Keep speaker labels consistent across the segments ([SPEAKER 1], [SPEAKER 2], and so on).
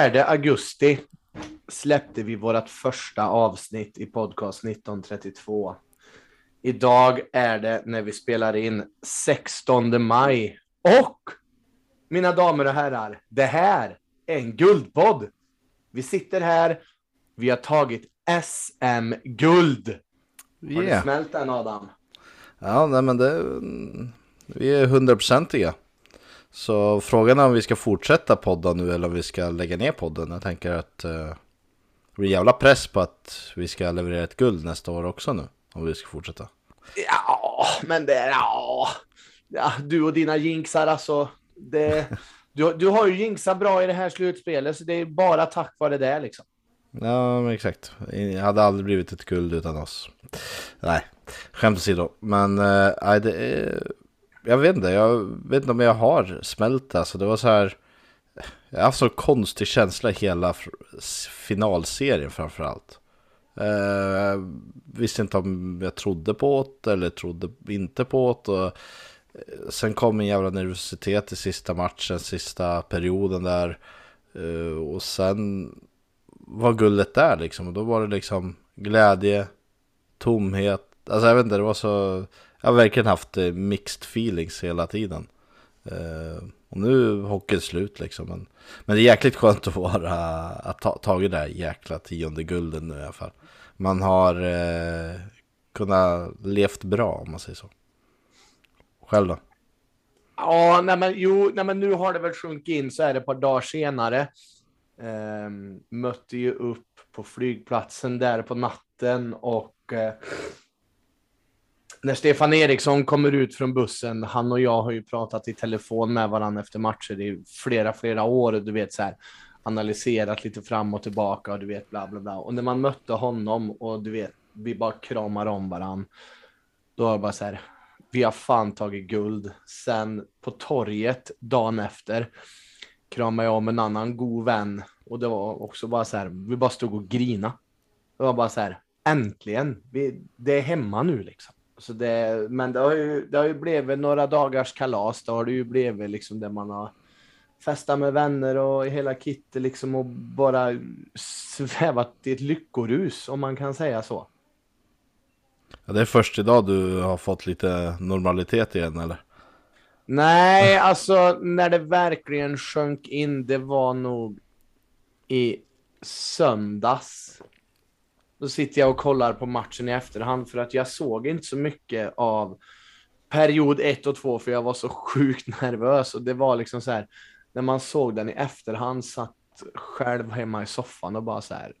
[SPEAKER 1] 24 augusti släppte vi vårt första avsnitt i podcast 1932. Idag är det när vi spelar in 16 maj. Och mina damer och herrar, det här är en guldpodd. Vi sitter här, vi har tagit SM-guld. Har
[SPEAKER 2] Yeah.
[SPEAKER 1] du smält den Adam?
[SPEAKER 2] Ja, nej men det... Vi är hundraprocentiga. Så frågan är om vi ska fortsätta podda nu eller om vi ska lägga ner podden. Jag tänker att eh, det blir jävla press på att vi ska leverera ett guld nästa år också nu. Om vi ska fortsätta.
[SPEAKER 1] Ja, men det är... Ja. ja, du och dina jinxar alltså. Det, du, du har ju jinxat bra i det här slutspelet, så det är bara tack vare det liksom.
[SPEAKER 2] Ja, men exakt. Det hade aldrig blivit ett guld utan oss. Nej, skämt åsido. Men eh, det är... Jag vet inte, jag vet inte om jag har smält det. Alltså, det var så här... Jag har haft så konstig känsla i hela finalserien framförallt. Eh, visste inte om jag trodde på det eller trodde inte på det. Och eh, sen kom en jävla nervositet i sista matchen, sista perioden där. Eh, och sen var guldet där liksom. Och då var det liksom glädje, tomhet. Alltså jag vet inte, det var så... Jag har verkligen haft eh, mixed feelings hela tiden. Eh, och nu är hockeyn slut liksom. Men, men det är jäkligt skönt att vara, att ta tagit det här jäkla tionde gulden nu i alla fall. Man har eh, kunnat levt bra om man säger så. Själv då?
[SPEAKER 1] Ja, nej men, jo, nej men nu har det väl sjunkit in så är det ett par dagar senare. Ehm, mötte ju upp på flygplatsen där på natten och eh, när Stefan Eriksson kommer ut från bussen, han och jag har ju pratat i telefon med varandra efter matcher i flera, flera år och du vet så här analyserat lite fram och tillbaka och du vet bla bla bla. Och när man mötte honom och du vet, vi bara kramar om varandra. Då var det bara så här, vi har fan tagit guld. Sen på torget dagen efter kramade jag om en annan god vän och det var också bara så här, vi bara stod och grina. Det var bara så här, äntligen, vi, det är hemma nu liksom. Så det, men det har, ju, det har ju blivit några dagars kalas, då har det ju blivit liksom där man har festat med vänner och hela kittet liksom och bara svävat i ett lyckorus om man kan säga så.
[SPEAKER 2] Ja, det är först idag du har fått lite normalitet igen eller?
[SPEAKER 1] Nej, alltså när det verkligen sjönk in, det var nog i söndags. Då sitter jag och kollar på matchen i efterhand för att jag såg inte så mycket av period 1 och 2 för jag var så sjukt nervös och det var liksom så här när man såg den i efterhand satt själv hemma i soffan och bara så här.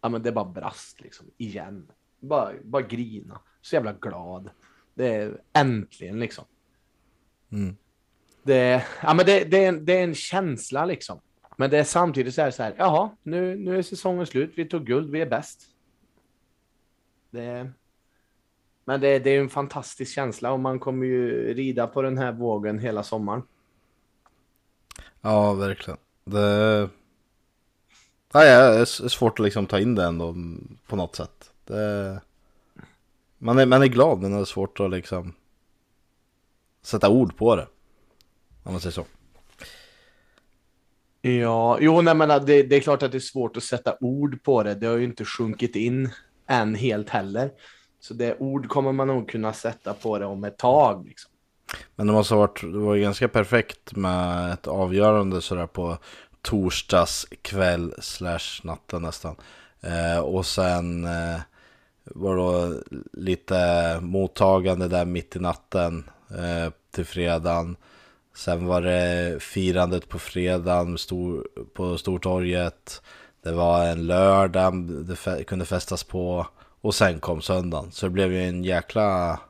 [SPEAKER 1] Ja, men det bara brast liksom igen. Bara, bara grina. Så jävla glad. Det är äntligen liksom.
[SPEAKER 2] Mm.
[SPEAKER 1] Det, ja, men det, det, är en, det är en känsla liksom. Men det är samtidigt så här, så här jaha, nu, nu är säsongen slut, vi tog guld, vi är bäst. Det, men det, det är en fantastisk känsla och man kommer ju rida på den här vågen hela sommaren.
[SPEAKER 2] Ja, verkligen. Det... Nej, det är svårt att liksom ta in det ändå mm, på något sätt. Det... Man, är, man är glad men det är svårt att liksom sätta ord på det. Om man säger så.
[SPEAKER 1] Ja, jo, nej, men det, det är klart att det är svårt att sätta ord på det. Det har ju inte sjunkit in än helt heller. Så det ord kommer man nog kunna sätta på det om ett tag. Liksom.
[SPEAKER 2] Men det måste ha varit, det var ganska perfekt med ett avgörande sådär på torsdags kväll slash natten nästan. Eh, och sen eh, var då lite mottagande där mitt i natten eh, till fredagen. Sen var det firandet på fredagen stor, på Stortorget. Det var en lördag det kunde festas på. Och sen kom söndagen. Så det blev ju en jäkla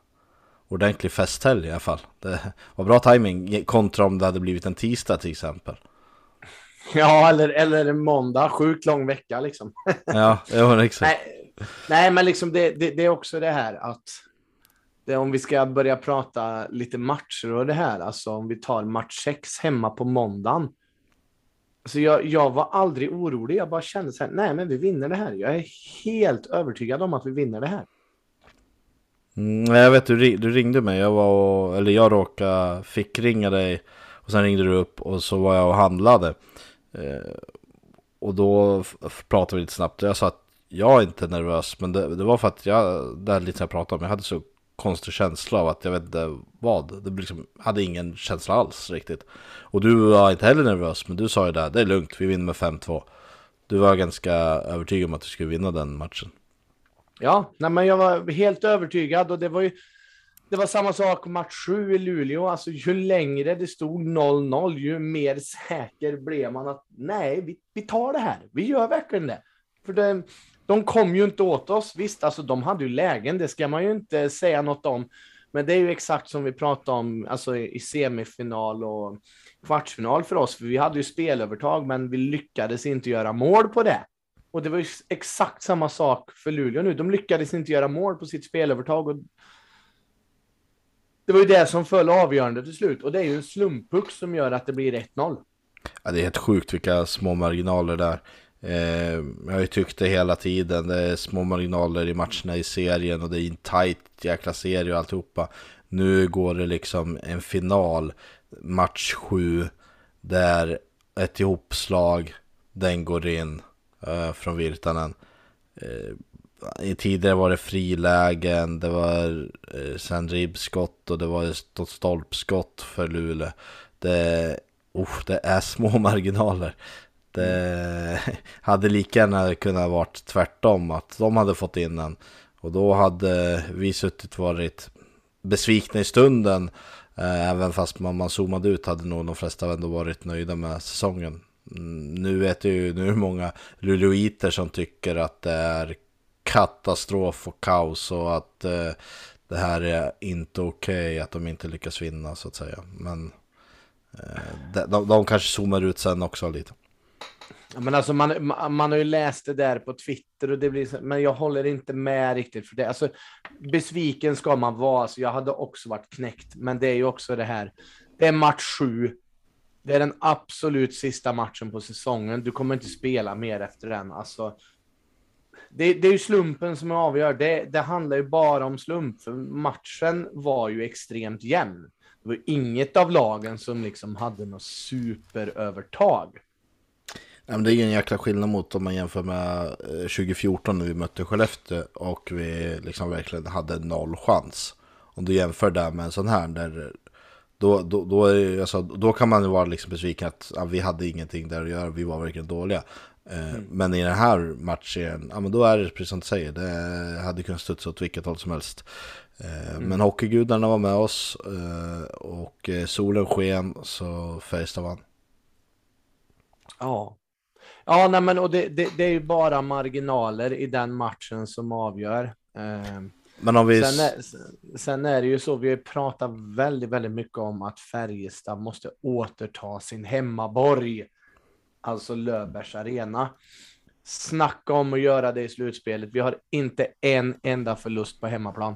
[SPEAKER 2] ordentlig festhelg i alla fall. Det var bra timing kontra om det hade blivit en tisdag till exempel.
[SPEAKER 1] Ja, eller, eller en måndag. Sjukt lång vecka liksom.
[SPEAKER 2] Ja, jo, exakt.
[SPEAKER 1] Nej, nej, men liksom det, det, det är också det här att det, om vi ska börja prata lite matcher och det här, alltså om vi tar match 6 hemma på måndagen. Så jag, jag var aldrig orolig, jag bara kände så här, nej men vi vinner det här. Jag är helt övertygad om att vi vinner det här.
[SPEAKER 2] Mm, jag vet, du, du ringde mig, jag var och, eller jag råkade fick ringa dig och sen ringde du upp och så var jag och handlade. Eh, och då pratade vi lite snabbt. Jag sa att jag är inte nervös, men det, det var för att jag, det här lite jag pratade om, jag hade så konstig känsla av att jag vet inte vad. Det liksom, hade ingen känsla alls riktigt. Och du var inte heller nervös, men du sa ju där, det är lugnt, vi vinner med 5-2. Du var ganska övertygad om att du skulle vinna den matchen.
[SPEAKER 1] Ja, nej, men jag var helt övertygad och det var ju det var samma sak match 7 i Luleå. Alltså, ju längre det stod 0-0, ju mer säker blev man att nej, vi, vi tar det här. Vi gör verkligen det. För det, de kom ju inte åt oss. Visst, alltså de hade ju lägen, det ska man ju inte säga något om. Men det är ju exakt som vi pratade om alltså i semifinal och kvartsfinal för oss. För vi hade ju spelövertag, men vi lyckades inte göra mål på det. Och det var ju exakt samma sak för Luleå nu. De lyckades inte göra mål på sitt spelövertag. Och det var ju det som föll avgörande till slut. Och det är ju en slumppuck som gör att det blir 1-0.
[SPEAKER 2] Ja, det är helt sjukt vilka små marginaler där. Eh, jag har ju tyckt det hela tiden. Det är små marginaler i matcherna i serien och det är en tight jäkla serie och alltihopa. Nu går det liksom en final, match 7, där ett ihopslag, den går in eh, från Virtanen. Eh, tidigare var det frilägen, det var eh, sen ribbskott och det var ett stolpskott för Luleå. Det, uh, det är små marginaler. Det eh, hade lika gärna kunnat varit tvärtom, att de hade fått in den. Och då hade vi suttit varit besvikna i stunden. Eh, även fast man, man zoomade ut hade nog de flesta ändå varit nöjda med säsongen. Mm, nu vet jag ju, nu är det många luleåiter som tycker att det är katastrof och kaos och att eh, det här är inte okej okay, att de inte lyckas vinna så att säga. Men eh, de, de, de kanske zoomar ut sen också lite.
[SPEAKER 1] Men alltså man, man har ju läst det där på Twitter, och det blir, men jag håller inte med riktigt. för det. Alltså, besviken ska man vara, alltså, jag hade också varit knäckt, men det är ju också det här. Det är match sju. Det är den absolut sista matchen på säsongen. Du kommer inte spela mer efter den. Alltså, det, det är ju slumpen som avgör. Det, det handlar ju bara om slump, för matchen var ju extremt jämn. Det var inget av lagen som liksom hade något superövertag.
[SPEAKER 2] Men det är ingen jäkla skillnad mot om man jämför med 2014 eh, när vi mötte Skellefteå och vi liksom verkligen hade noll chans. Om du jämför det med en sån här där då, då, då, är, alltså, då kan man ju vara liksom besviken att ja, vi hade ingenting där att göra, vi var verkligen dåliga. Eh, mm. Men i den här matchen, ja men då är det precis som du säger, det hade kunnat studsa åt vilket håll som helst. Eh, mm. Men hockeygudarna var med oss och solen sken så Färjestad vann.
[SPEAKER 1] Ja, Ja, nej, men och det, det, det, är ju bara marginaler i den matchen som avgör. Eh,
[SPEAKER 2] men om vi...
[SPEAKER 1] sen, är, sen är det ju så, vi har pratat väldigt, väldigt mycket om att Färjestad måste återta sin hemmaborg, alltså Löfbergs arena. Snacka om att göra det i slutspelet. Vi har inte en enda förlust på hemmaplan.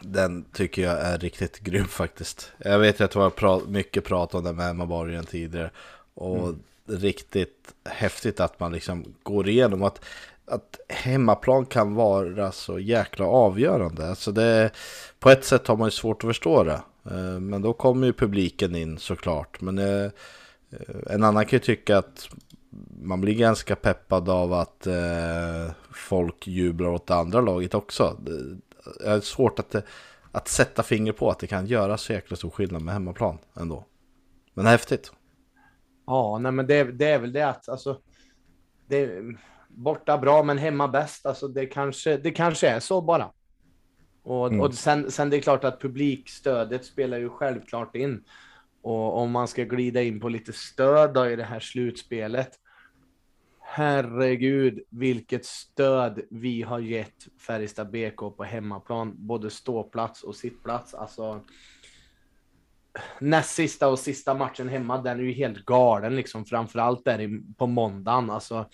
[SPEAKER 2] Den tycker jag är riktigt grym faktiskt. Jag vet att det var mycket prat om den med hemmaborgen tidigare. Och mm riktigt häftigt att man liksom går igenom att, att hemmaplan kan vara så jäkla avgörande. Alltså det, på ett sätt har man ju svårt att förstå det. Eh, men då kommer ju publiken in såklart. Men eh, eh, en annan kan ju tycka att man blir ganska peppad av att folk jublar åt det andra laget också. Det är svårt att, att sätta finger på att det kan göra så jäkla stor skillnad med hemmaplan ändå. Men häftigt.
[SPEAKER 1] Ja, nej, men det, det är väl det att alltså, det, borta bra, men hemma bäst. Alltså, det, kanske, det kanske är så bara. Och, mm. och sen, sen det är klart att publikstödet spelar ju självklart in. Och om man ska glida in på lite stöd då i det här slutspelet. Herregud, vilket stöd vi har gett Färjestad BK på hemmaplan, både ståplats och sittplats. Alltså, näst sista och sista matchen hemma, den är ju helt galen liksom, framförallt där på måndagen. Alltså,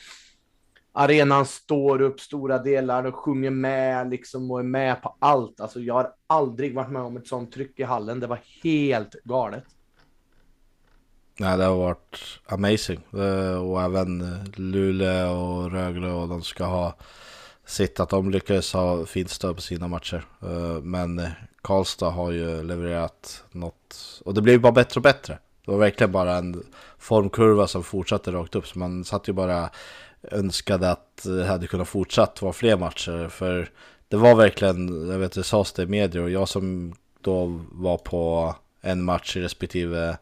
[SPEAKER 1] arenan står upp stora delar och sjunger med liksom och är med på allt. Alltså, jag har aldrig varit med om ett sånt tryck i hallen. Det var helt galet.
[SPEAKER 2] Nej, det har varit amazing. Och även eh, Luleå och Rögle och de ska ha sitt att de lyckades ha fint stöd på sina matcher. Eh, men eh, Karlstad har ju levererat något och det blev bara bättre och bättre. Det var verkligen bara en formkurva som fortsatte rakt upp. Så man satt ju bara önskade att det hade kunnat fortsatt vara fler matcher. För det var verkligen, jag vet det sades det i media, och jag som då var på en match i respektive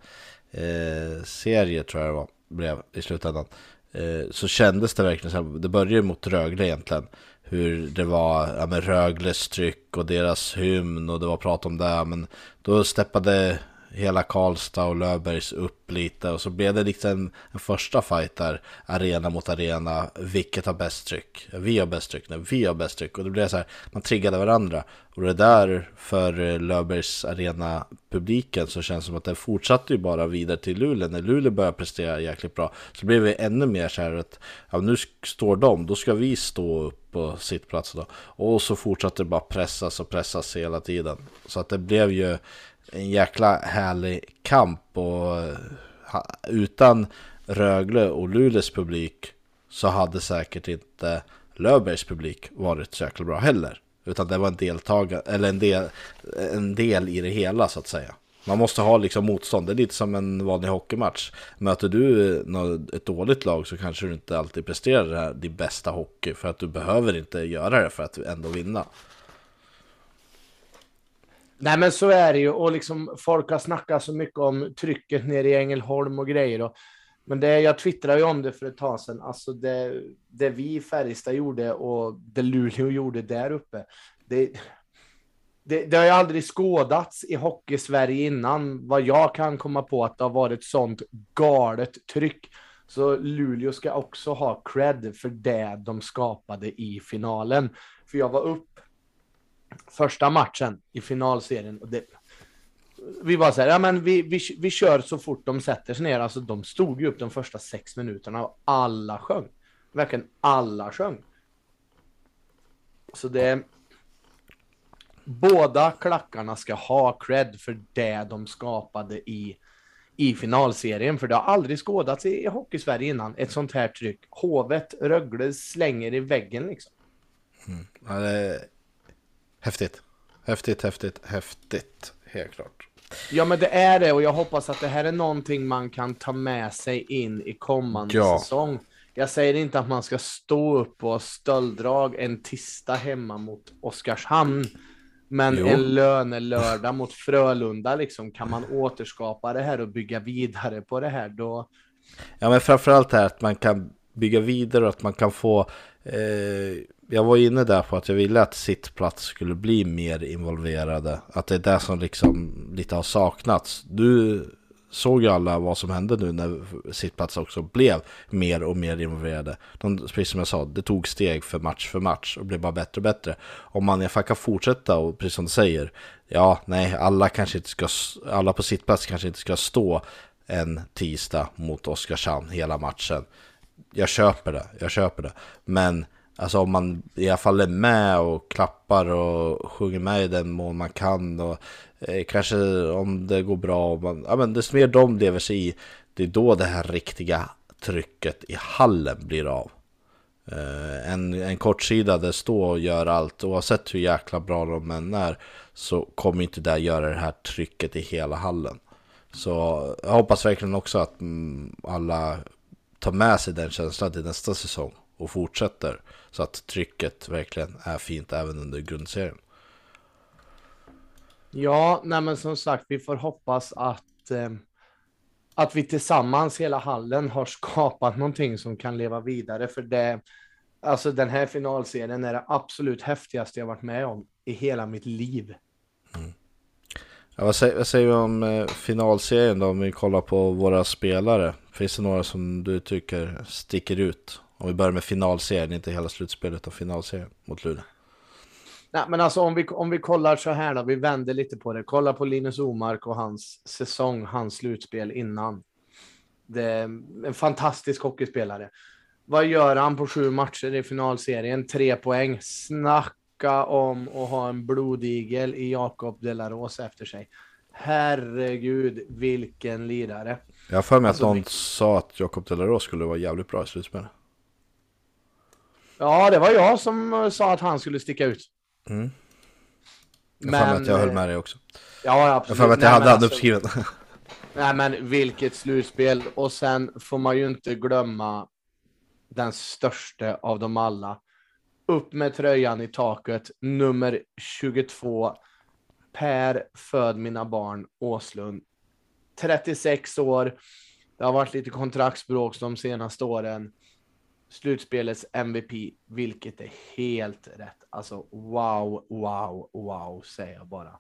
[SPEAKER 2] eh, serie tror jag det var, blev i slutändan. Eh, så kändes det verkligen som, det började mot Rögle egentligen. Hur det var ja, med Rögles tryck och deras hymn och det var prat om det. Men då steppade hela Karlstad och Löfbergs upp lite. Och så blev det liksom en, en första fight där, arena mot arena, vilket har bäst tryck? Vi har bäst tryck, nej vi har bäst tryck. Och det blev så här, man triggade varandra. Och det där för eh, Löfbergs arena publiken så känns det som att det fortsatte ju bara vidare till Luleå, när Luleå började prestera jäkligt bra så blev vi ännu mer så här att ja, nu står de, då ska vi stå upp på sittplatsen då. Och så fortsatte det bara pressas och pressas hela tiden. Så att det blev ju en jäkla härlig kamp och utan Rögle och Luleås publik så hade säkert inte Löfbergs publik varit så jäkla bra heller. Utan det var en deltagare, eller en del, en del i det hela så att säga. Man måste ha liksom motstånd, det är lite som en vanlig hockeymatch. Möter du ett dåligt lag så kanske du inte alltid presterar din bästa hockey för att du behöver inte göra det för att ändå vinna.
[SPEAKER 1] Nej, men så är det ju. Och liksom, folk har snackat så mycket om trycket nere i Ängelholm och grejer. Och, men det, jag twittrade ju om det för ett tag sedan. Alltså det, det vi i Färjestad gjorde och det Luleå gjorde där uppe. Det, det, det har ju aldrig skådats i hockey-Sverige innan, vad jag kan komma på, att det har varit sånt galet tryck. Så Luleå ska också ha cred för det de skapade i finalen. För jag var upp första matchen i finalserien. Och det, vi var så här, ja men vi, vi, vi kör så fort de sätter sig ner. Alltså de stod ju upp de första sex minuterna och alla sjöng. Verkligen alla sjöng. Så det... Båda klackarna ska ha cred för det de skapade i, i finalserien. För det har aldrig skådats i, i Hockeysverige innan, ett sånt här tryck. Hovet, Rögle slänger i väggen liksom.
[SPEAKER 2] Mm. Ja, det Häftigt. Häftigt, häftigt, häftigt. Helt klart.
[SPEAKER 1] Ja, men det är det och jag hoppas att det här är någonting man kan ta med sig in i kommande ja. säsong. Jag säger inte att man ska stå upp och stölddrag en tisdag hemma mot Oskarshamn. Men jo. en lönelördag mot Frölunda, liksom, kan man återskapa det här och bygga vidare på det här då?
[SPEAKER 2] Ja, men framförallt här att man kan bygga vidare och att man kan få Eh, jag var inne där på att jag ville att sittplats skulle bli mer involverade. Att det är det som liksom lite har saknats. Du såg ju alla vad som hände nu när sittplats också blev mer och mer involverade. De, precis som jag sa, det tog steg för match för match och blev bara bättre och bättre. Om man kan fortsätta och precis som du säger, ja, nej, alla kanske inte ska, alla på sittplats kanske inte ska stå en tisdag mot Oskarshamn hela matchen. Jag köper det, jag köper det. Men Alltså om man i alla fall är med och klappar och sjunger med i den mån man kan och eh, kanske om det går bra, man, ja men desto mer de lever sig i, det är då det här riktiga trycket i hallen blir av. Eh, en, en kortsida där står och gör allt, oavsett hur jäkla bra de än är, så kommer inte det göra det här trycket i hela hallen. Så jag hoppas verkligen också att mm, alla tar med sig den känslan till nästa säsong och fortsätter. Så att trycket verkligen är fint även under grundserien.
[SPEAKER 1] Ja, nej men som sagt, vi får hoppas att, eh, att vi tillsammans, hela hallen, har skapat någonting som kan leva vidare. För det, alltså den här finalserien är det absolut häftigaste jag varit med om i hela mitt liv. Mm.
[SPEAKER 2] Ja, vad, säger, vad säger vi om eh, finalserien då, om vi kollar på våra spelare? Finns det några som du tycker sticker ut? Om vi börjar med finalserien, inte hela slutspelet utan finalserien mot Luleå.
[SPEAKER 1] Nej, men alltså om vi, om vi kollar så här då, vi vänder lite på det. Kolla på Linus Omark och hans säsong, hans slutspel innan. Det är en fantastisk hockeyspelare. Vad gör han på sju matcher i finalserien? Tre poäng. Snack! Snacka om att ha en blodigel i Jakob Delaros efter sig. Herregud, vilken lirare.
[SPEAKER 2] Jag har för mig alltså, att någon sa att Jakob Delaros skulle vara jävligt bra i slutspelet.
[SPEAKER 1] Ja, det var jag som eh, sa att han skulle sticka ut.
[SPEAKER 2] Mm. Jag Men, att jag höll med dig också.
[SPEAKER 1] Ja, absolut.
[SPEAKER 2] Jag för att jag hade han alltså, uppskriven.
[SPEAKER 1] Nej, men vilket slutspel. Och sen får man ju inte glömma den största av dem alla. Upp med tröjan i taket, nummer 22. Per föd mina barn Åslund. 36 år. Det har varit lite kontraktsbråk de senaste åren. Slutspelets MVP, vilket är helt rätt. Alltså wow, wow, wow, säger jag bara.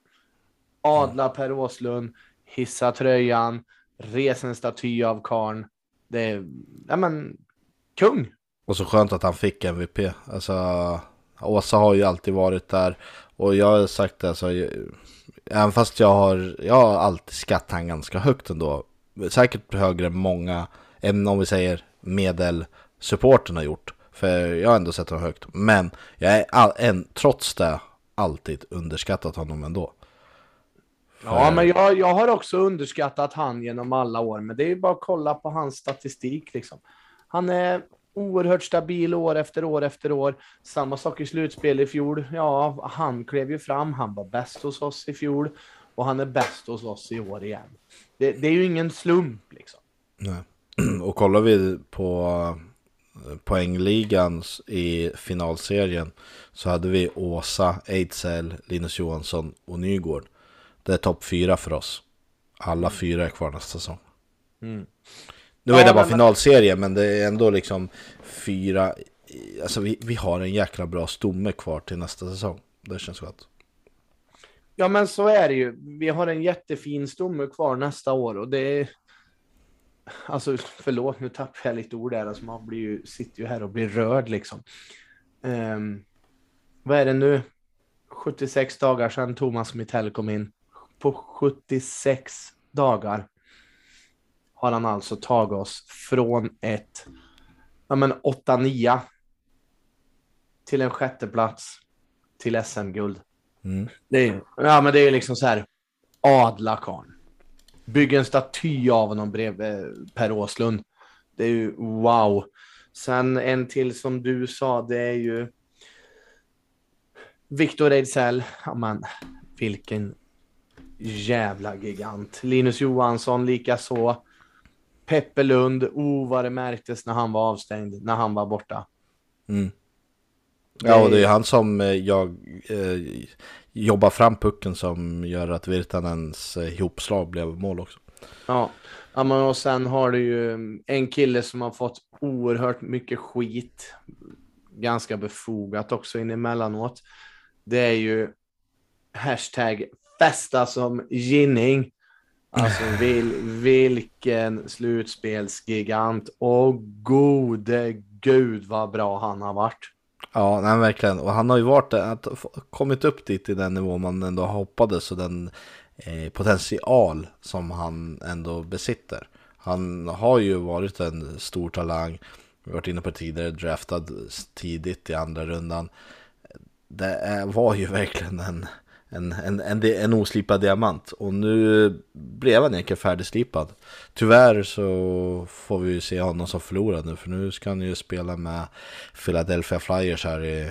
[SPEAKER 1] Adla Per Åslund, hissa tröjan, res en staty av karn. Det är, ja men, kung.
[SPEAKER 2] Och så skönt att han fick MVP. Alltså, Åsa har ju alltid varit där. Och jag har sagt det, alltså, även fast jag har, jag har alltid skattat han ganska högt ändå. Säkert högre än många, än om vi säger medelsupporten har gjort. För jag har ändå sett honom högt. Men jag är all, en, trots det alltid underskattat honom ändå.
[SPEAKER 1] Ja, men jag, jag har också underskattat han genom alla år, men det är ju bara att kolla på hans statistik liksom. Han är oerhört stabil år efter år efter år. Samma sak i slutspel i fjol. Ja, han klev ju fram. Han var bäst hos oss i fjol och han är bäst hos oss i år igen. Det, det är ju ingen slump liksom.
[SPEAKER 2] Nej. Och kollar vi på eh, poängligan i finalserien så hade vi Åsa, Ejdsell, Linus Johansson och Nygård. Det är topp fyra för oss. Alla mm. fyra är kvar nästa säsong. Mm. Nu är det bara finalserie, men det är ändå liksom fyra... Alltså vi, vi har en jäkla bra stomme kvar till nästa säsong. Det känns gott.
[SPEAKER 1] Ja, men så är det ju. Vi har en jättefin stomme kvar nästa år och det är... Alltså förlåt, nu tappar jag lite ord där. Alltså, man blir ju, sitter ju här och blir rörd liksom. Um, vad är det nu? 76 dagar sedan Thomas Mittell kom in på 76 dagar har han alltså tagit oss från ett ja, men 8-9 till en sjätte plats till SM-guld. Mm. Det är, ja, men det är liksom så här adla karn. Bygg en staty av honom bredvid Per Åslund. Det är ju wow. Sen en till som du sa, det är ju Victor Ejdsell. Ja, men vilken jävla gigant. Linus Johansson lika så. Peppe Lund, oh vad det märktes när han var avstängd, när han var borta.
[SPEAKER 2] Mm. Ja, och det är han som eh, jag eh, jobbar fram pucken som gör att Virtanens eh, ihopslag blev mål också.
[SPEAKER 1] Ja. ja, men och sen har du ju en kille som har fått oerhört mycket skit. Ganska befogat också in emellanåt. Det är ju hashtag festa som Ginning. Alltså vil, vilken slutspelsgigant och gode gud vad bra han har varit.
[SPEAKER 2] Ja, nej, verkligen. Och han har ju varit att, kommit upp dit i den nivå man ändå hoppades och den eh, potential som han ändå besitter. Han har ju varit en stor talang, vi har varit inne på tidigare, draftad tidigt i andra rundan. Det var ju verkligen en en, en, en, en oslipad diamant. Och nu blev han egentligen färdigslipad. Tyvärr så får vi ju se honom som förlorad nu. För nu ska han ju spela med Philadelphia Flyers här i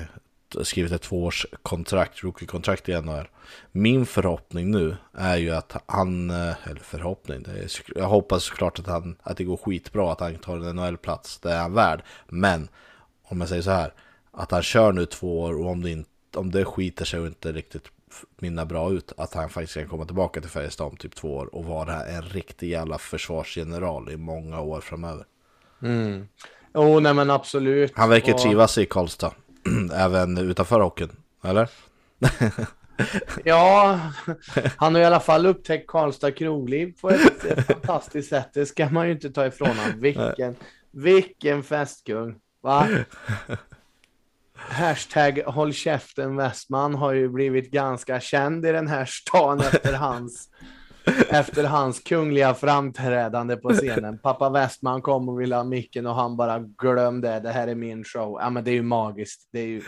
[SPEAKER 2] skrivit ett tvåårskontrakt, rookie-kontrakt i NHL. Min förhoppning nu är ju att han, eh, eller förhoppning, det är, jag hoppas såklart att, han, att det går skitbra, att han tar en NHL-plats, det är han värd. Men om jag säger så här, att han kör nu två år och om det, inte, om det skiter sig och inte riktigt minna bra ut att han faktiskt kan komma tillbaka till Färjestad om typ två år och vara en riktig jävla försvarsgeneral i många år framöver.
[SPEAKER 1] Mm. Oh, nej men absolut.
[SPEAKER 2] Han verkar trivas i Karlstad, även utanför hockeyn, eller?
[SPEAKER 1] ja, han har i alla fall upptäckt Karlstad krogliv på ett, ett fantastiskt sätt. Det ska man ju inte ta ifrån honom. Vilken, vilken festkung. Va? Hashtag håll käften Westman har ju blivit ganska känd i den här stan efter hans, efter hans kungliga framträdande på scenen. Pappa Westman kom och ville ha micken och han bara glömde det här är min show. Ja, men det är ju magiskt. Det är ju,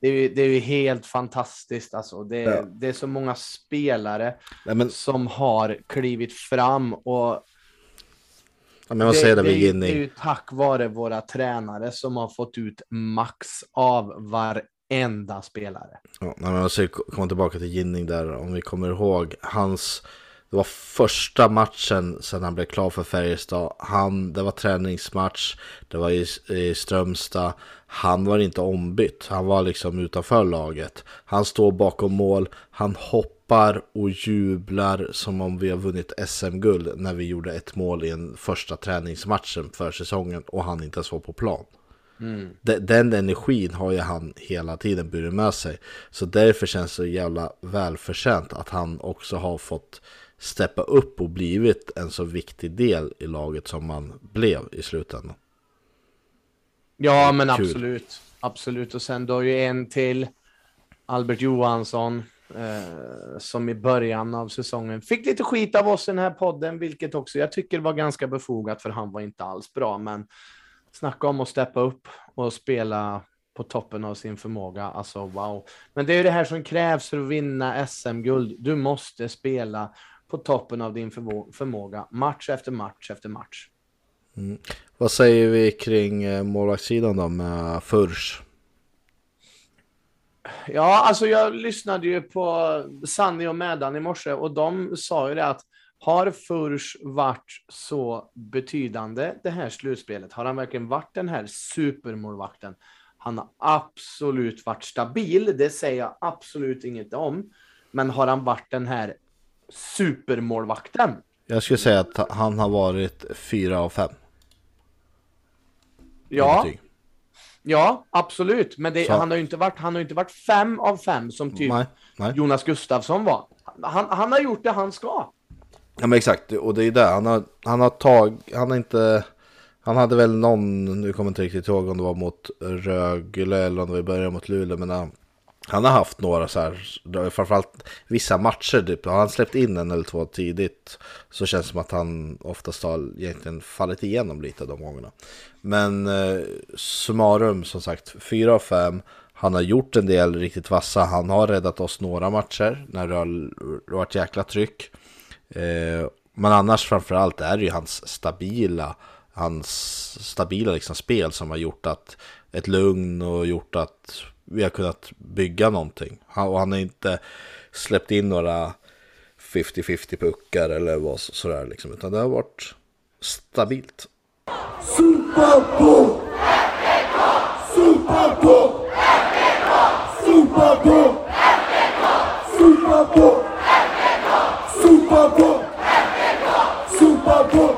[SPEAKER 1] det är ju, det är ju helt fantastiskt alltså. Det, ja. det är så många spelare ja, men... som har klivit fram och
[SPEAKER 2] Ja, men vad säger det, det,
[SPEAKER 1] det är ju tack vare våra tränare som har fått ut max av varenda spelare.
[SPEAKER 2] Ja, men jag säger, komma tillbaka till Ginning där, om vi kommer ihåg hans det var första matchen sedan han blev klar för Färjestad. Han, det var träningsmatch, det var i, i Strömstad. Han var inte ombytt, han var liksom utanför laget. Han står bakom mål, han hoppar och jublar som om vi har vunnit SM-guld när vi gjorde ett mål i en första träningsmatchen för säsongen och han inte ens var på plan. Mm. Den energin har ju han hela tiden burit med sig. Så därför känns det så jävla välförtjänt att han också har fått steppa upp och blivit en så viktig del i laget som man blev i slutändan.
[SPEAKER 1] Ja, men Kul. absolut. Absolut. Och sen då ju en till. Albert Johansson. Eh, som i början av säsongen fick lite skit av oss i den här podden, vilket också jag tycker var ganska befogat, för han var inte alls bra. Men snacka om att steppa upp och spela på toppen av sin förmåga. Alltså wow. Men det är ju det här som krävs för att vinna SM-guld. Du måste spela på toppen av din förmåga match efter match efter match.
[SPEAKER 2] Mm. Vad säger vi kring eh, målvaktssidan då med Furs?
[SPEAKER 1] Ja, alltså jag lyssnade ju på Sanni och Mädan i morse och de sa ju det att har Furs varit så betydande det här slutspelet? Har han verkligen varit den här supermålvakten? Han har absolut varit stabil, det säger jag absolut inget om. Men har han varit den här supermålvakten?
[SPEAKER 2] Jag skulle säga att han har varit fyra av fem.
[SPEAKER 1] Ja, ja absolut. Men det, han, har ju inte varit, han har inte varit fem av fem som typ nej, nej. Jonas Gustafsson var. Han, han har gjort det han ska.
[SPEAKER 2] Ja men exakt, och det är det. Han har, han har tagit, han har inte... Han hade väl någon, nu kommer jag inte riktigt ihåg om det var mot Rögle eller om det var i början mot Luleå, men han, han har haft några så här, framförallt vissa matcher, typ. har han släppt in en eller två tidigt så känns det som att han oftast har egentligen fallit igenom lite de gångerna. Men eh, summarum, som sagt, 4 av 5. Han har gjort en del riktigt vassa, han har räddat oss några matcher när det har varit jäkla tryck. Eh, men annars framförallt är det ju hans stabila, hans stabila liksom spel som har gjort att ett lugn och gjort att vi har kunnat bygga någonting. Han, och han har inte släppt in några 50-50 puckar eller vad sådär liksom, utan det har varit stabilt. Supa på! Supa på! Supa på! Superbo! på! Bowl! på! Sopa på!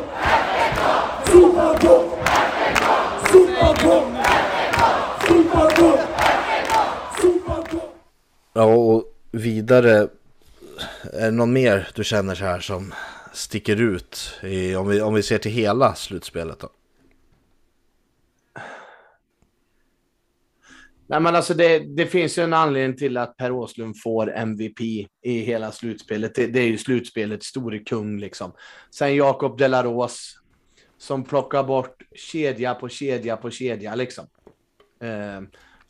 [SPEAKER 2] Ja, och vidare. Är det någon mer du känner så här som sticker ut? I, om, vi, om vi ser till hela slutspelet då?
[SPEAKER 1] Nej, men alltså det, det, finns ju en anledning till att Per Åslund får MVP i hela slutspelet. Det, det är ju slutspelets store kung liksom. Sen Jakob Delaros som plockar bort kedja på kedja på kedja liksom. Eh,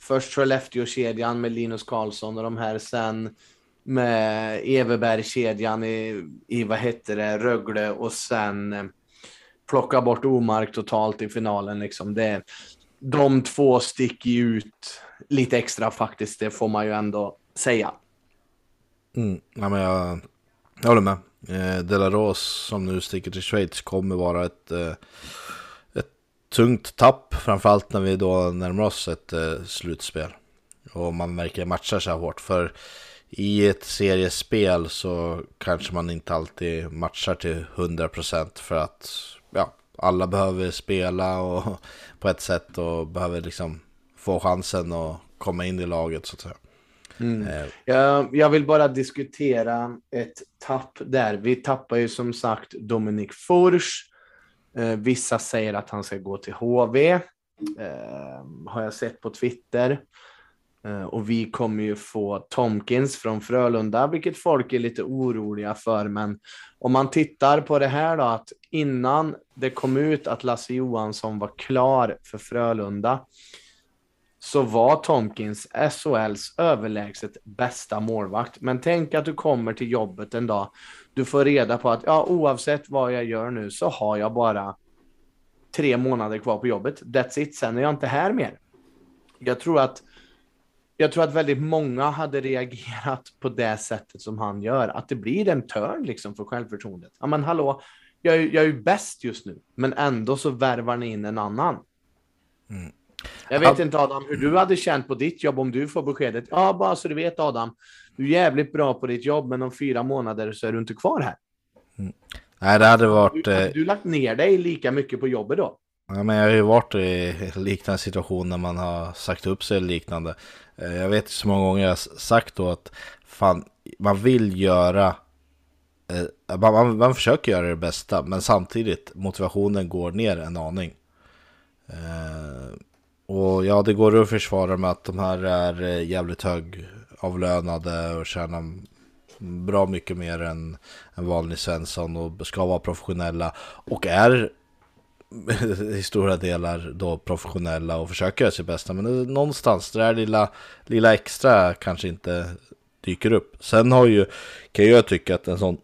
[SPEAKER 1] först Skellefteå-kedjan med Linus Karlsson och de här sen med Everberg-kedjan i, i, vad hette det, Rögle och sen eh, plocka bort Omark totalt i finalen liksom. Det, de två sticker ju ut lite extra faktiskt, det får man ju ändå säga.
[SPEAKER 2] Mm, ja, men jag, jag håller med. Eh, Delaros som nu sticker till Schweiz kommer vara ett, eh, ett tungt tapp, framförallt när vi då närmar oss ett eh, slutspel. Och man märker matchar så här hårt, för i ett seriespel så kanske man inte alltid matchar till 100% för att ja, alla behöver spela och på ett sätt och behöver liksom få chansen att komma in i laget så att säga.
[SPEAKER 1] Mm. Eh. Jag, jag, vill bara diskutera ett tapp där. Vi tappar ju som sagt Dominik Fors. Eh, vissa säger att han ska gå till HV. Eh, har jag sett på Twitter. Eh, och vi kommer ju få Tomkins från Frölunda, vilket folk är lite oroliga för. Men om man tittar på det här då, att innan det kom ut att Lasse Johansson var klar för Frölunda, så var Tomkins SHLs överlägset bästa målvakt. Men tänk att du kommer till jobbet en dag, du får reda på att ja, oavsett vad jag gör nu så har jag bara tre månader kvar på jobbet. That's it, sen är jag inte här mer. Jag tror att jag tror att väldigt många hade reagerat på det sättet som han gör, att det blir en törn liksom för självförtroendet. Ja, men hallå, jag är, jag är ju bäst just nu, men ändå så värvar ni in en annan. Mm. Jag vet inte Adam, hur du hade känt på ditt jobb om du får beskedet. Ja, bara så du vet Adam, du är jävligt bra på ditt jobb, men om fyra månader så är du inte kvar här.
[SPEAKER 2] Mm. Nej, det hade varit...
[SPEAKER 1] Du, hade du lagt ner dig lika mycket på jobbet då?
[SPEAKER 2] Ja, men jag har ju varit i liknande situation när man har sagt upp sig eller liknande. Eh, jag vet så många gånger jag har sagt då att fan, man vill göra eh, man, man, man, försöker göra det bästa men samtidigt motivationen går ner en aning. Eh, och ja, det går att försvara med att de här är eh, jävligt högavlönade och tjänar bra mycket mer än en vanlig Svensson och ska vara professionella och är i stora delar då professionella och försöker göra sitt bästa. Men eh, någonstans, det där lilla, lilla extra kanske inte dyker upp. Sen har ju, kan jag tycka att en sån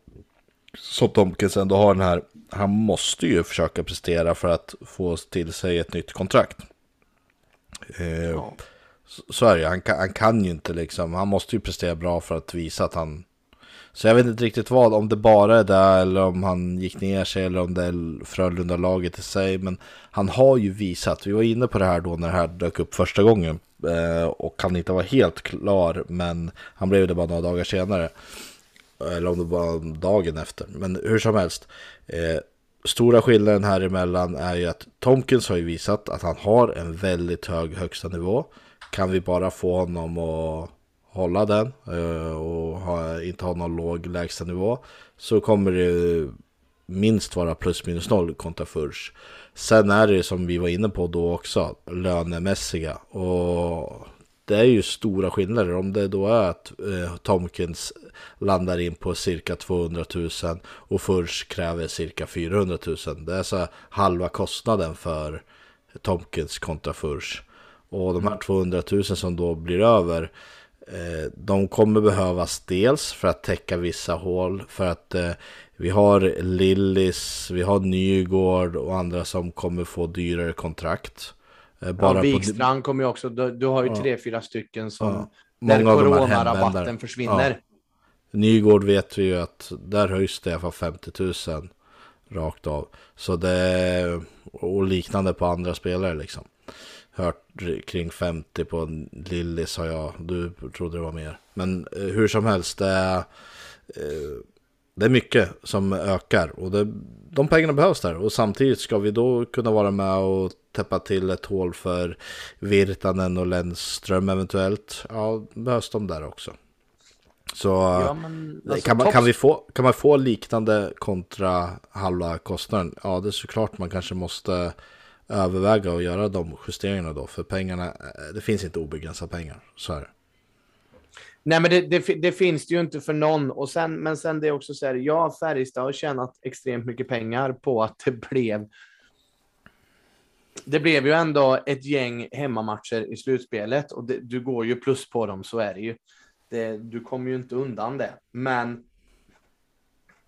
[SPEAKER 2] som Tomkins ändå har den här, han måste ju försöka prestera för att få till sig ett nytt kontrakt. Eh, ja. så, så är det han kan, han kan ju inte liksom, han måste ju prestera bra för att visa att han så jag vet inte riktigt vad, om det bara är det eller om han gick ner sig eller om det är Frölunda-laget i sig. Men han har ju visat, vi var inne på det här då när det här dök upp första gången. Eh, och han inte var helt klar, men han blev det bara några dagar senare. Eller om det var dagen efter. Men hur som helst. Eh, stora skillnaden här emellan är ju att Tomkins har ju visat att han har en väldigt hög högsta nivå. Kan vi bara få honom att hålla den eh, och inte ha någon låg lägsta nivå så kommer det minst vara plus minus noll kontra Furs. Sen är det som vi var inne på då också, lönemässiga. Och det är ju stora skillnader. Om det då är att eh, Tomkins landar in på cirka 200 000 och Furs kräver cirka 400 000. Det är så halva kostnaden för Tomkins kontra Furs. Och de här 200 000 som då blir över Eh, de kommer behövas dels för att täcka vissa hål, för att eh, vi har Lillis, vi har Nygård och andra som kommer få dyrare kontrakt.
[SPEAKER 1] Eh, bara ja, Wikstrand på... kommer ju också, du, du har ju tre, fyra stycken som, ja. där coronarabatten försvinner.
[SPEAKER 2] Nygård vet vi ju att där höjs det för 50 000 rakt av. Så det, och liknande på andra spelare liksom hört kring 50 på Lillis har jag, du trodde det var mer. Men eh, hur som helst, det är, eh, det är mycket som ökar och det, de pengarna behövs där. Och samtidigt ska vi då kunna vara med och täppa till ett hål för Virtanen och Lennström eventuellt. Ja, behövs de där också. Så ja, men, alltså, kan, man, kan, vi få, kan man få liknande kontra halva kostnaden? Ja, det är såklart man kanske måste överväga att göra de justeringarna då. För pengarna, eh, det finns inte obegränsade pengar. Så är det.
[SPEAKER 1] Nej, men det, det, det, finns det ju inte för någon. Och sen, men sen det är också så här, ja, Färjestad har tjänat extremt mycket pengar på att det blev det blev ju ändå ett gäng hemmamatcher i slutspelet och det, du går ju plus på dem, så är det ju. Det, du kommer ju inte undan det. Men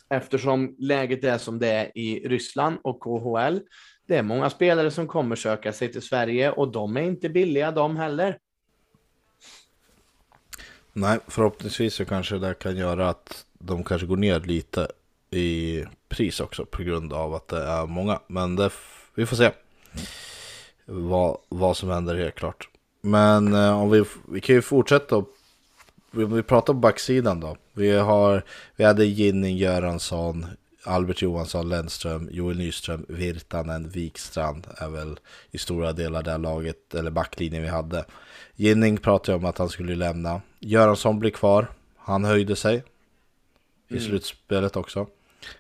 [SPEAKER 1] eftersom läget är som det är i Ryssland och KHL det är många spelare som kommer söka sig till Sverige och de är inte billiga de heller.
[SPEAKER 2] Nej, förhoppningsvis så kanske det kan göra att de kanske går ner lite i pris också på grund av att det är många. Men det, vi får se vad, vad som händer helt klart. Men eh, om vi, vi kan ju fortsätta om vi pratar på backsidan då. Vi, har, vi hade Ginning Göransson, Albert Johansson, Lennström, Joel Nyström, Virtanen, Wikstrand är väl i stora delar det laget, eller backlinjen vi hade. Ginning pratade om att han skulle lämna. Göransson blir kvar. Han höjde sig i mm. slutspelet också.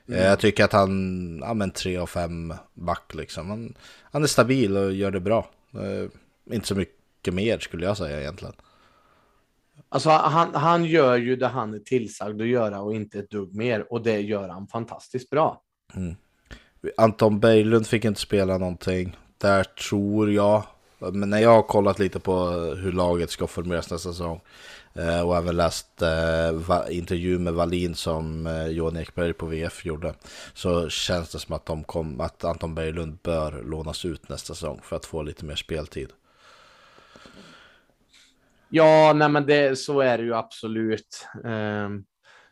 [SPEAKER 2] Mm. Jag tycker att han, ja men 3 av 5 back liksom. Han, han, är stabil och gör det bra. Inte så mycket mer skulle jag säga egentligen.
[SPEAKER 1] Alltså han, han gör ju det han är tillsagd att göra och inte ett dugg mer. Och det gör han fantastiskt bra. Mm.
[SPEAKER 2] Anton Berglund fick inte spela någonting. Där tror jag, men när jag har kollat lite på hur laget ska formeras nästa säsong eh, Eh, och även läst eh, intervju med Wallin som eh, Johan Ekberg på VF gjorde så känns det som att, de kom, att Anton Berglund bör lånas ut nästa säsong för att få lite mer speltid.
[SPEAKER 1] Ja, nej men det, så är det ju absolut. Um,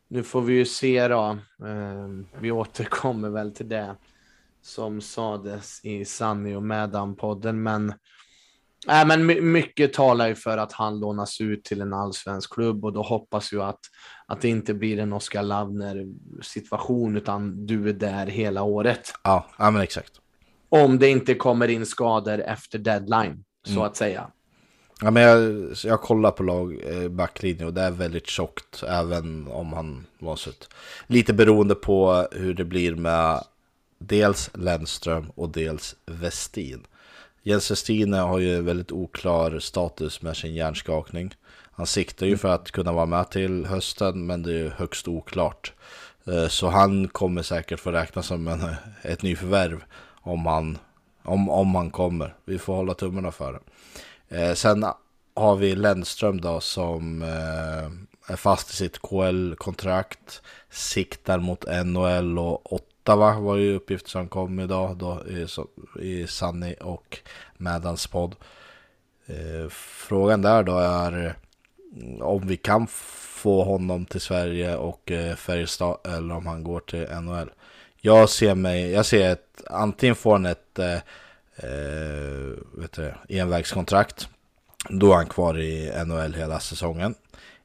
[SPEAKER 1] nu får vi ju se då. Um, vi återkommer väl till det som sades i Sanni och Mädan-podden, men Nej, men mycket talar ju för att han lånas ut till en allsvensk klubb och då hoppas jag att, att det inte blir en Oskar Lavner situation utan du är där hela året.
[SPEAKER 2] Ja, ja men exakt.
[SPEAKER 1] Om det inte kommer in skador efter deadline, så mm. att säga.
[SPEAKER 2] Ja, men jag, jag kollar på lag eh, backlinje och det är väldigt tjockt även om han var sött. Lite beroende på hur det blir med dels Lennström och dels Westin. Jens Westine har ju väldigt oklar status med sin hjärnskakning. Han siktar ju mm. för att kunna vara med till hösten men det är högst oklart. Eh, så han kommer säkert få räknas som en, ett nyförvärv om han, om, om han kommer. Vi får hålla tummarna för det. Eh, sen har vi Lennström då som eh, är fast i sitt KL-kontrakt, siktar mot NHL och Ottawa var ju uppgift som kom idag då i, i Sunny och Madans podd. Eh, frågan där då är mm, om vi kan få honom till Sverige och eh, Färjestad eller om han går till NHL. Jag ser mig, jag ser ett, antingen får han ett eh, eh vet du, envägskontrakt. Då är han kvar i NHL hela säsongen.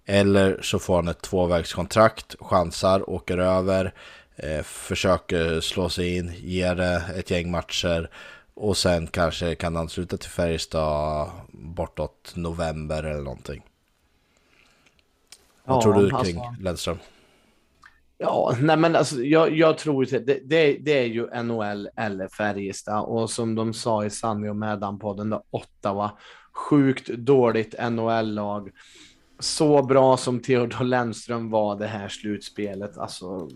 [SPEAKER 2] Eller så får han ett tvåvägskontrakt, chansar, åker över, eh, försöker slå sig in, ger det ett gäng matcher och sen kanske kan han sluta till Färjestad bortåt november eller någonting. Vad tror du kring alltså, Lennström?
[SPEAKER 1] Ja, nej men alltså, jag, jag tror att det, det, det, är ju NHL eller Färjestad och som de sa i Sanny och Mädan-podden, Ottawa, sjukt dåligt NHL-lag. Så bra som Theodor Lennström var det här slutspelet, alltså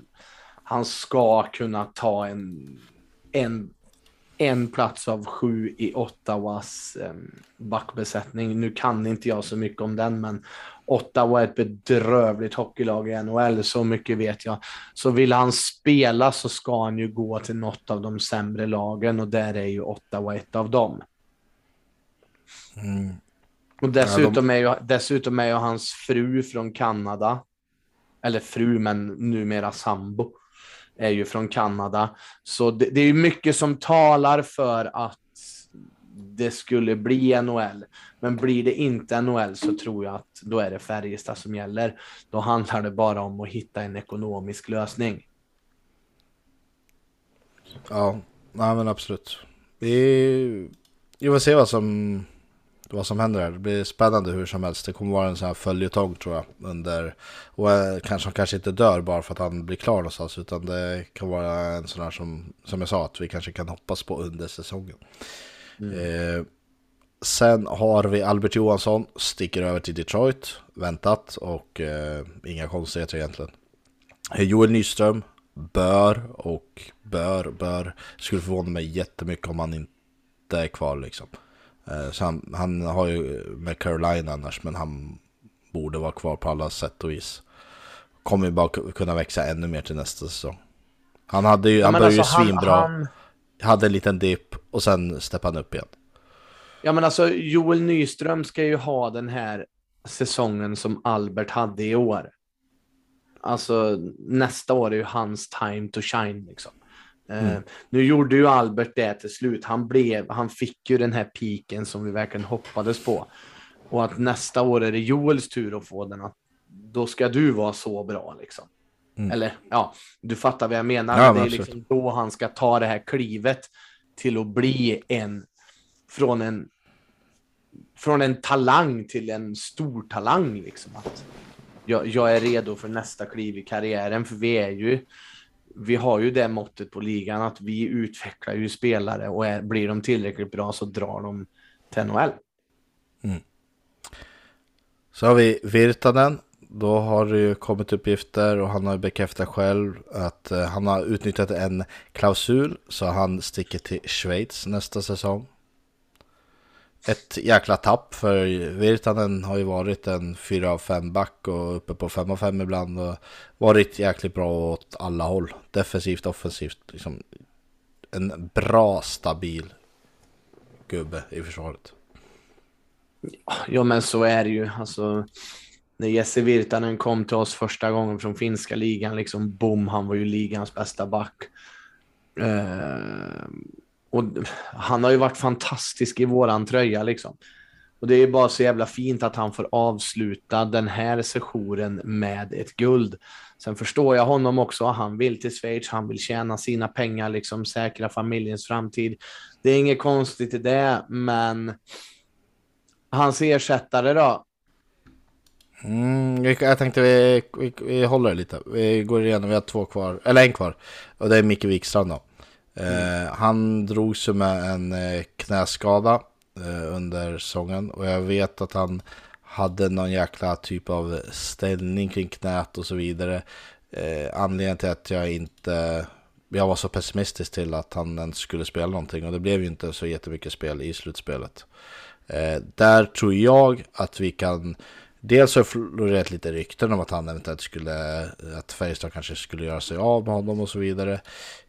[SPEAKER 1] han ska kunna ta en, en, en plats av sju i Ottawas backbesättning. Nu kan inte jag så mycket om den, men Ottawa är ett bedrövligt hockeylag i NHL, så mycket vet jag. Så vill han spela så ska han ju gå till något av de sämre lagen och där är ju Ottawa ett av dem. Mm. Och dessutom, är ju, dessutom är ju hans fru från Kanada. Eller fru, men numera sambo är ju från Kanada. Så det, det är mycket som talar för att det skulle bli NHL. Men blir det inte NHL så tror jag att då är det Färjestad som gäller. Då handlar det bara om att hitta en ekonomisk lösning.
[SPEAKER 2] Ja, nej men absolut. Vi, vi får se vad som vad som händer här. Det blir spännande hur som helst. Det kommer vara en sån här följetong tror jag. Under, och eh, kanske han kanske inte dör bara för att han blir klar någonstans. Utan det kan vara en sån här som, som jag sa, att vi kanske kan hoppas på under säsongen. Mm. Eh, sen har vi Albert Johansson, sticker över till Detroit, väntat och eh, inga konstigheter egentligen. Joel Nyström bör och bör, bör, skulle förvåna mig jättemycket om han inte är kvar liksom. Eh, så han, han, har ju med Caroline annars, men han borde vara kvar på alla sätt och vis. Kommer ju bara kunna växa ännu mer till nästa säsong. Han, hade ju, ja, han började alltså, ju svinbra, han... hade en liten dipp och sen steppade han upp igen.
[SPEAKER 1] Ja men alltså Joel Nyström ska ju ha den här säsongen som Albert hade i år. Alltså nästa år är ju hans time to shine liksom. Eh, mm. nu gjorde ju Albert det till slut. Han, blev, han fick ju den här piken som vi verkligen hoppades på. Och att nästa år är det Joels tur att få den. Att då ska du vara så bra liksom. Mm. Eller ja, du fattar vad jag menar. Ja, det är liksom då han ska ta det här klivet till att bli en från en från en talang till en stor talang. Liksom. Att jag, jag är redo för nästa kliv i karriären, för vi är ju vi har ju det måttet på ligan att vi utvecklar ju spelare och är, blir de tillräckligt bra så drar de till NHL. Mm.
[SPEAKER 2] Så har vi Virtanen. Då har det ju kommit uppgifter och han har bekräftat själv att eh, han har utnyttjat en klausul så han sticker till Schweiz nästa säsong ett jäkla tapp för Virtanen har ju varit en 4 av 5 back och uppe på 5 av 5 ibland och varit jäkligt bra åt alla håll. Defensivt, offensivt. Liksom en bra, stabil gubbe i försvaret.
[SPEAKER 1] Ja, men så är det ju. Alltså, när Jesse Virtanen kom till oss första gången från finska ligan, liksom boom, han var ju ligans bästa back. Eh, och han har ju varit fantastisk i våran tröja liksom. Och det är bara så jävla fint att han får avsluta den här sessionen med ett guld. Sen förstår jag honom också. Han vill till Schweiz, han vill tjäna sina pengar, liksom säkra familjens framtid. Det är inget konstigt i det, men hans ersättare då?
[SPEAKER 2] Mm, jag tänkte vi, vi, vi håller lite. Vi går igenom, vi har två kvar, eller en kvar. Och det är Micke Wikstrand då. Mm. Eh, han drog sig med en eh, knäskada eh, under säsongen och jag vet att han hade någon jäkla typ av ställning kring knät och så vidare. Eh, anledningen till att jag inte jag var så pessimistisk till att han ens skulle spela någonting och det blev ju inte så jättemycket spel i slutspelet. Eh, där tror jag att vi kan Dels har florerat lite rykten om att han eventuellt skulle, att Färjestad kanske skulle göra sig av med honom och så vidare.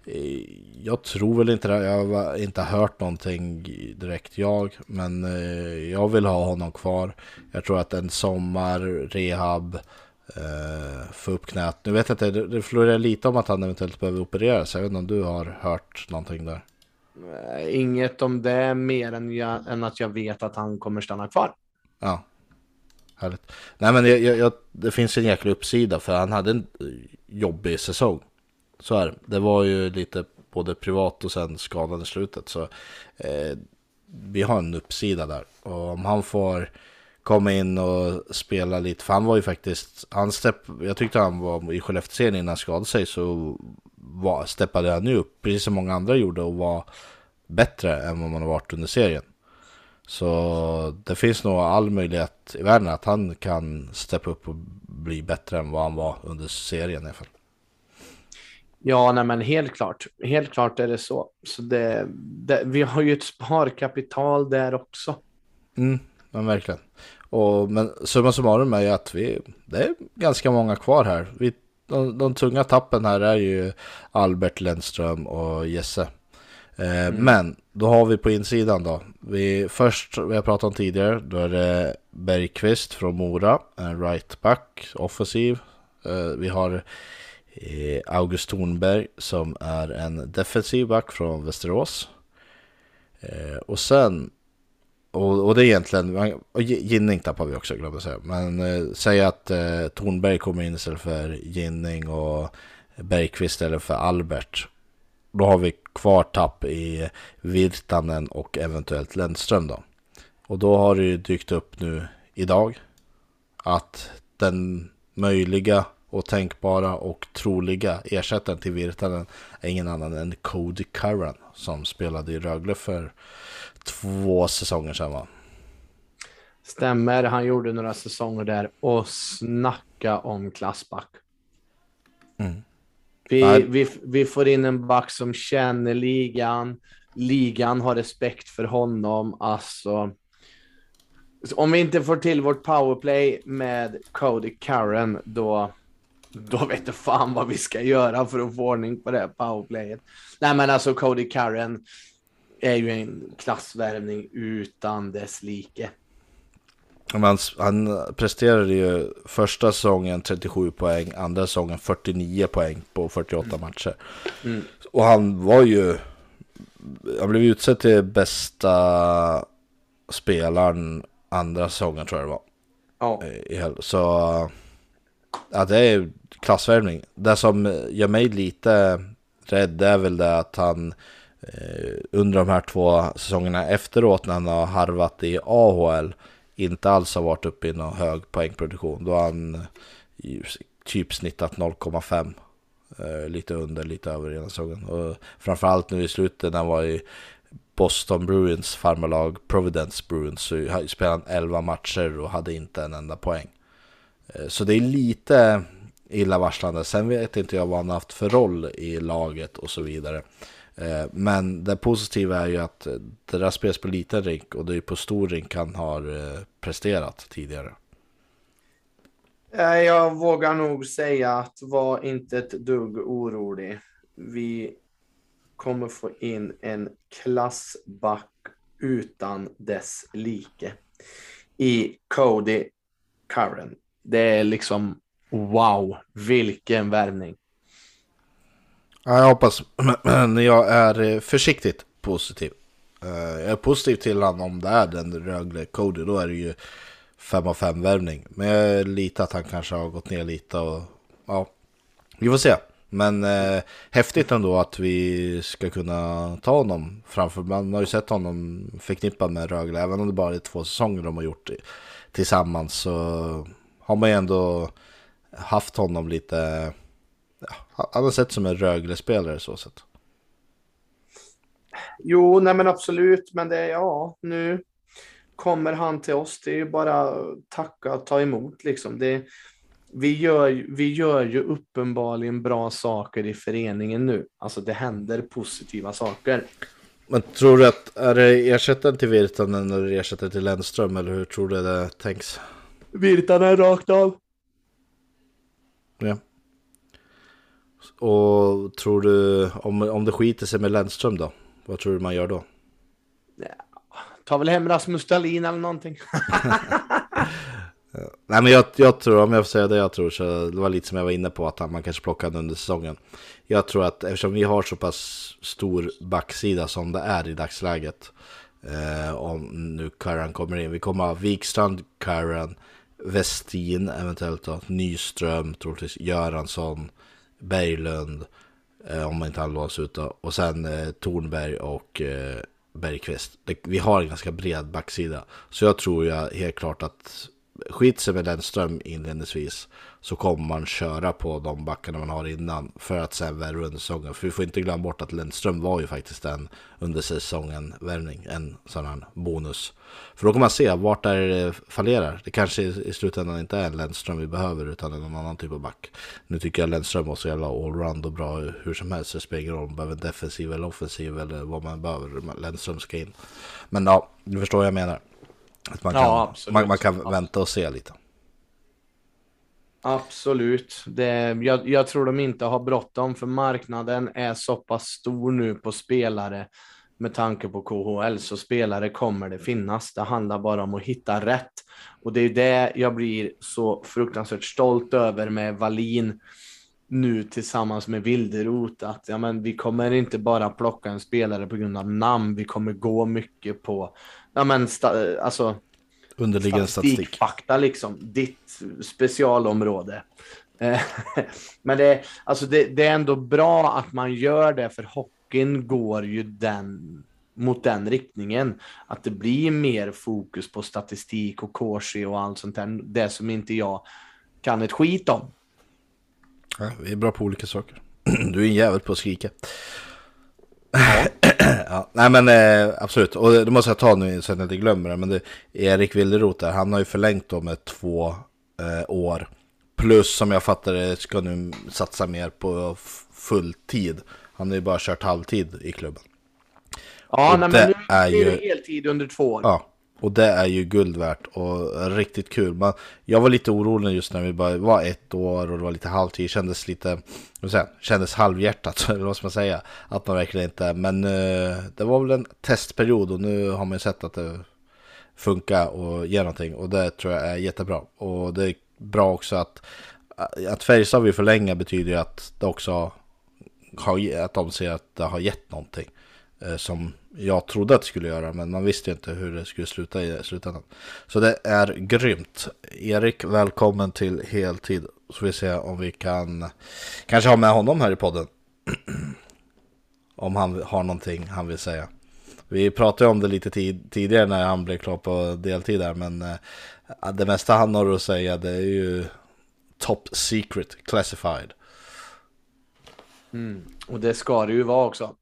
[SPEAKER 2] Eh, jag tror väl inte det, jag har inte hört någonting direkt jag, men eh, jag vill ha honom kvar. Jag tror att en sommar, rehab, eh, få upp knät. Nu vet jag inte, det florerar lite om att han eventuellt behöver opereras. Jag vet inte om du har hört någonting där?
[SPEAKER 1] Inget om det mer än, jag, än att jag vet att han kommer stanna kvar.
[SPEAKER 2] Ja, härligt. Nej men jag, jag, det finns en jäkla uppsida för han hade en jobbig säsong. Så här, det var ju lite både privat och sen skadan i slutet. Så eh, vi har en uppsida där. Och om han får komma in och spela lite, för han var ju faktiskt, han stepp, jag tyckte han var i Skellefteå-serien innan han skadade sig så var, steppade han ju upp, precis som många andra gjorde och var bättre än vad man har varit under serien. Så det finns nog all möjlighet i världen att han kan steppa upp och bli bättre än vad han var under serien i alla fall.
[SPEAKER 1] Ja, nej, men helt klart. Helt klart är det så. så det, det, vi har ju ett sparkapital där också.
[SPEAKER 2] Mm, men verkligen. Och, men summa summarum är ju att vi, det är ganska många kvar här. Vi, de, de tunga tappen här är ju Albert Lennström och Jesse. Eh, mm. Men då har vi på insidan då. Vi, först, vi har pratat om tidigare, då är det Bergqvist från Mora, en right back, offensiv. Eh, vi har eh, August Thornberg som är en defensiv back från Västerås. Eh, och sen, och, och det är egentligen, och Ginning tappar vi också glömde säga. Men eh, säg att eh, Thornberg kommer in istället för Ginning och Bergqvist istället för Albert. Då har vi kvar tapp i Virtanen och eventuellt Lennström då. Och då har det ju dykt upp nu idag att den möjliga och tänkbara och troliga ersättaren till Virtanen är ingen annan än Cody Curran som spelade i Rögle för två säsonger sedan va?
[SPEAKER 1] Stämmer, han gjorde några säsonger där och snacka om klassback. Mm. Vi, vi, vi får in en back som känner ligan. Ligan har respekt för honom. Alltså, om vi inte får till vårt powerplay med Cody Karen, då, då vet du fan vad vi ska göra för att få ordning på det här powerplayet. Nej, men alltså Cody Karen är ju en klassvärvning utan dess like.
[SPEAKER 2] Han, han presterade ju första säsongen 37 poäng, andra säsongen 49 poäng på 48 mm. matcher. Mm. Och han var ju, han blev utsedd till bästa spelaren andra säsongen tror jag det var. Ja. Så, ja det är klassvärvning. Det som gör mig lite rädd är väl det att han eh, under de här två säsongerna efteråt när han har harvat i AHL inte alls har varit uppe i någon hög poängproduktion. Då har han eh, typ snittat 0,5. Eh, lite under, lite över ena säsongen. Och framförallt nu i slutet när han var i Boston Bruins farmarlag Providence Bruins så spelade han 11 matcher och hade inte en enda poäng. Eh, så det är lite illavarslande. Sen vet inte jag vad han haft för roll i laget och så vidare. Eh, men det positiva är ju att eh, det där spelas på liten rink och det är på stor rink han har eh, presterat tidigare.
[SPEAKER 1] Jag vågar nog säga att var inte ett dugg orolig. Vi kommer få in en klassback utan dess like. i Cody Curran. Det är liksom wow, vilken värvning.
[SPEAKER 2] Ja, jag hoppas, men jag är eh, försiktigt positiv. Eh, jag är positiv till honom om det är den Rögle Cody, då är det ju 5 av 5 värvning. Men jag är lite att han kanske har gått ner lite och ja, vi får se. Men eh, häftigt ändå att vi ska kunna ta honom framför. Man har ju sett honom förknippad med Rögle, även om det bara är två säsonger de har gjort tillsammans. Så har man ju ändå haft honom lite, han har sett som en Rögle-spelare så sett.
[SPEAKER 1] Jo, nej men absolut, men det är ja, nu kommer han till oss. Det är ju bara tacka och ta emot liksom. Det, vi, gör, vi gör ju uppenbarligen bra saker i föreningen nu. Alltså det händer positiva saker.
[SPEAKER 2] Men tror du att är det ersättaren till Virtanen eller ersättare till Lennström eller hur tror du det tänks?
[SPEAKER 1] Virtanen rakt av.
[SPEAKER 2] Ja. Och tror du, om, om det skiter sig med Lennström då? Vad tror du man gör då?
[SPEAKER 1] Ja, ta väl hem Rasmus Dahlin eller någonting.
[SPEAKER 2] Nej men jag, jag, tror, om jag får säga det jag tror, så det var lite som jag var inne på att man kanske plockade under säsongen. Jag tror att eftersom vi har så pass stor backsida som det är i dagsläget, eh, om nu Karan kommer in, vi kommer ha Wikstrand, Karan, Westin eventuellt då, Nyström, troligtvis Göransson, Berglund, eh, om man inte han lånas ut då, och sen eh, Tornberg och eh, Bergqvist. Det, vi har en ganska bred backsida, så jag tror ju helt klart att skit sig med Lennström inledningsvis så kommer man köra på de backarna man har innan för att sen värva under säsongen. För vi får inte glömma bort att Lennström var ju faktiskt en under säsongen värvning, en sån här bonus. För då kommer man se vart det fallerar. Det kanske i slutändan inte är en Lennström vi behöver utan en annan typ av back. Nu tycker jag Lennström var så jävla allround och bra hur som helst. Det spelar ingen roll om man behöver defensiv eller offensiv eller vad man behöver. Lennström ska in. Men ja, du förstår vad jag menar. Att man kan, ja, man, man, kan vänta och se lite.
[SPEAKER 1] Absolut. Det, jag, jag, tror de inte har bråttom för marknaden är så pass stor nu på spelare med tanke på KHL så spelare kommer det finnas. Det handlar bara om att hitta rätt och det är det jag blir så fruktansvärt stolt över med Valin nu tillsammans med Wilderot att ja, men vi kommer inte bara plocka en spelare på grund av namn. Vi kommer gå mycket på ja, men alltså,
[SPEAKER 2] underliggande statistik.
[SPEAKER 1] Fakta liksom, ditt specialområde. Eh, men det, alltså det, det, är ändå bra att man gör det, för hockeyn går ju den, mot den riktningen. Att det blir mer fokus på statistik och korsi och allt sånt där. Det som inte jag kan ett skit om.
[SPEAKER 2] Ja, vi är bra på olika saker. Du är en jävel på att skrika. Ja. nej men eh, absolut, och det måste jag ta nu så att jag inte glömmer det. Men det, Erik Wilderot där, han har ju förlängt dem med två eh, år. Plus som jag fattar det ska nu satsa mer på fulltid. Han har ju bara kört halvtid i klubben.
[SPEAKER 1] Ja, nej, men nu är ju... det heltid under två år.
[SPEAKER 2] Ja, och det är ju guld värt och riktigt kul. Man, jag var lite orolig just när vi bara var ett år och det var lite halvtid. Kändes lite, säga, kändes halvhjärtat, eller vad ska man säga. Att man verkligen inte, men uh, det var väl en testperiod och nu har man ju sett att det funkar och ger någonting. Och det tror jag är jättebra. Och det är bra också att, att Färjestad vill förlänga betyder ju att det också har, att de ser att det har gett någonting. Eh, som jag trodde att det skulle göra, men man visste ju inte hur det skulle sluta i slutändan. Så det är grymt. Erik, välkommen till heltid. Så vi ser om vi kan kanske ha med honom här i podden. om han har någonting han vill säga. Vi pratade om det lite tid tidigare när han blev klar på deltid där, men eh, det mesta han har att säga det är ju top secret classified.
[SPEAKER 1] Mm. Och det ska det ju vara också.